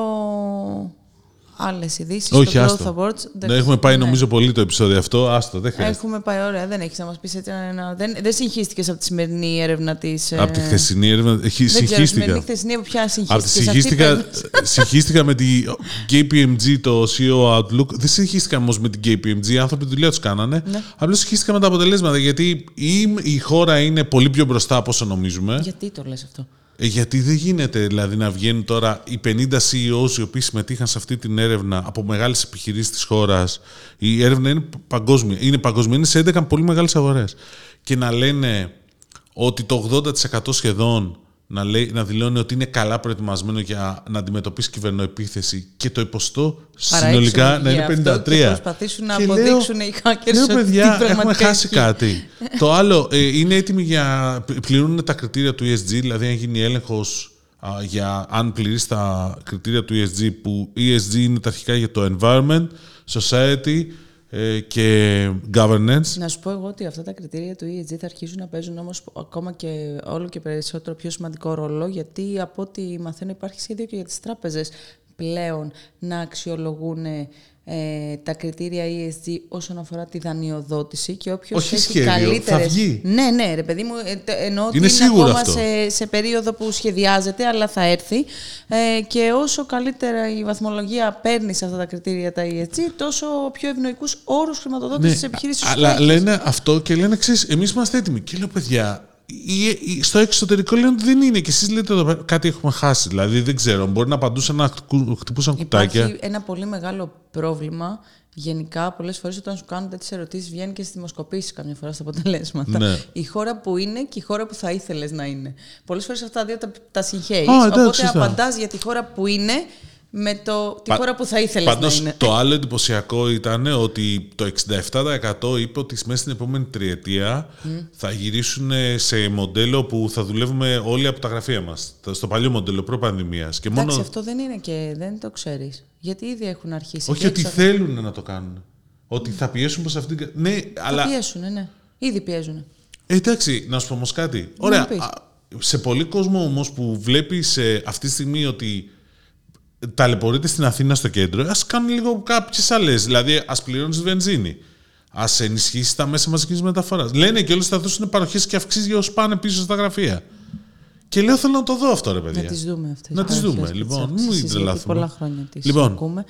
άλλες ειδήσεις Όχι, στο Growth άστο. Awards. Δεν έχουμε πάει Ναι. νομίζω πολύ το επεισόδιο αυτό. Άστο, δεν χρειάζεται. Έχουμε πάει ωραία, δεν έχεις να μας πεις έτσι ένα. Δεν, δεν συγχύστηκες από τη σημερινή έρευνα της. Από τη χθεσινή έρευνα. Έχει- Δεν ξέρω, σημερινή Συγχύστηκα. χθεσινή από ποια Από τη συγχύστηκες. συγχύστηκα, συγχύστηκα με τη KPMG, το CEO Outlook. Δεν συγχύστηκα όμως με την KPMG. Οι άνθρωποι τη δουλειά τους κάνανε. Ναι. Απλώς συγχύστηκα με τα αποτελέσματα. Γιατί η, η χώρα είναι πολύ πιο μπροστά από όσο νομίζουμε. Γιατί το λες αυτό; Ε, γιατί δεν γίνεται δηλαδή να βγαίνουν τώρα οι 50 CEOs οι οποίοι συμμετείχαν σε αυτή την έρευνα από μεγάλες επιχειρήσεις της χώρας. Η έρευνα είναι παγκόσμια. Είναι παγκόσμια, είναι σε 11 πολύ μεγάλες αγορές. Και να λένε ότι το 80% σχεδόν να, λέει, να δηλώνει ότι είναι καλά προετοιμασμένο για να αντιμετωπίσει κυβερνοεπίθεση και το υποστό συνολικά να είναι 53. Και προσπαθήσουν να Και λέω- αποδείξουν οι hackers Λέω, ότι παιδιά, έχουμε πραγματικά χάσει ισχύει. κάτι. το άλλο, ε, είναι έτοιμοι για. πληρούν τα κριτήρια του ESG, δηλαδή αν γίνει έλεγχος για αν πληρείς τα κριτήρια του ESG, που ESG είναι τα αρχικά για το environment, society ε, και governance. Να σου πω εγώ ότι αυτά τα κριτήρια του ESG θα αρχίσουν να παίζουν όμως ακόμα και όλο και περισσότερο πιο σημαντικό ρόλο γιατί από ό,τι μαθαίνω υπάρχει σχέδιο και για τις τράπεζες πλέον να αξιολογούν ε, τα κριτήρια ESG όσον αφορά τη δανειοδότηση και όποιος Όχι έχει σχέδιο, θα καλύτερες... βγει. Ναι, ναι, ρε παιδί μου, ε, τε- εννοώ ότι Είναι είναι σίγουρο ακόμα αυτό. σε, σε περίοδο που σχεδιάζεται, αλλά θα έρθει. Ε, και όσο καλύτερα η βαθμολογία παίρνει σε αυτά τα κριτήρια τα ESG, τόσο πιο ευνοϊκούς όρους χρηματοδότησης της επιχείρησης Ναι, αλλά λένε αυτό και λένε εξή: Εμείς είμαστε έτοιμοι. Και λέω, παιδιά, η- η- στο εξωτερικό λένε ότι δεν είναι. Και εσείς λέτε εδώ πέρα, κάτι έχουμε χάσει. Δηλαδή δεν ξέρω. Μπορεί να απαντούσαν να χτυπού- χτυπούσαν κουτάκια. Υπάρχει ένα πολύ μεγάλο πρόβλημα. Γενικά, πολλές φορές όταν σου κάνουν τέτοιες ερωτήσεις, βγαίνει και στις δημοσκοπήσεις καμιά φορά στα αποτελέσματα. Ναι. Η χώρα που είναι και η χώρα που θα ήθελες να είναι. Πολλές φορές αυτά τα δύο τα, τα συγχαίεις. Α, εντάξει, Οπότε σωστά. απαντάς για τη χώρα που είναι με το, τη Πα- χώρα που θα ήθελες Πάντως, να είναι. το άλλο εντυπωσιακό ήταν ότι το 67% είπε ότι μέσα στην επόμενη τριετία θα γυρίσουν σε μοντέλο που θα δουλεύουμε όλοι από τα γραφεία μας. Στο παλιό μοντέλο προ-πανδημίας. Και Εντάξει, μόνο... αυτό δεν είναι και δεν το ξέρεις. Γιατί ήδη έχουν αρχίσει. Όχι και ότι έξω- θέλουν να το κάνουν. Ότι θα πιέσουν προς αυτήν την... κα- Ναι, Θα αλλά... πιέσουν, ναι. Ήδη πιέζουν. Ε, εντάξει, να σου πω όμως κάτι. Ωραία. πεις. α, Σε πολύ κόσμο όμως που βλέπεις ε, αυτή τη στιγμή ότι ταλαιπωρείται στην Αθήνα στο κέντρο, ας κάνουν λίγο κάποιες άλλες. Δηλαδή, ας πληρώνεις βενζίνη. Α ενισχύσεις τα μέσα μαζικής μεταφοράς. Λένε και όλοι θα δώσουν παροχές και αυξήσεις για όσους πάνε πίσω στα γραφεία. Και λέω θέλω να το δω αυτό, ρε παιδιά. Να τις δούμε αυτές. Να τις τις δούμε, παροχές και τις λοιπόν, αυξήσεις, μην γιατί τρελαθούμε. Πολλά χρόνια τις Λοιπόν. ακούμε.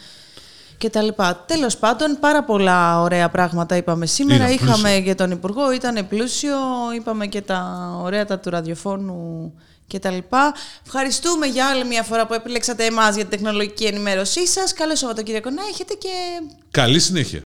Και τα λοιπά. Τέλος πάντων, πάρα πολλά ωραία πράγματα είπαμε σήμερα. Ήταν Είχαμε πλούσιο. για τον Υπουργό, ήταν πλούσιο. Είπαμε και τα ωραία τα του ραδιοφώνου και τα λοιπά. Ευχαριστούμε για άλλη μια φορά που επιλέξατε εμάς για την τεχνολογική ενημέρωσή σας. Καλό Σαββατοκύριακο να έχετε και Καλή συνέχεια.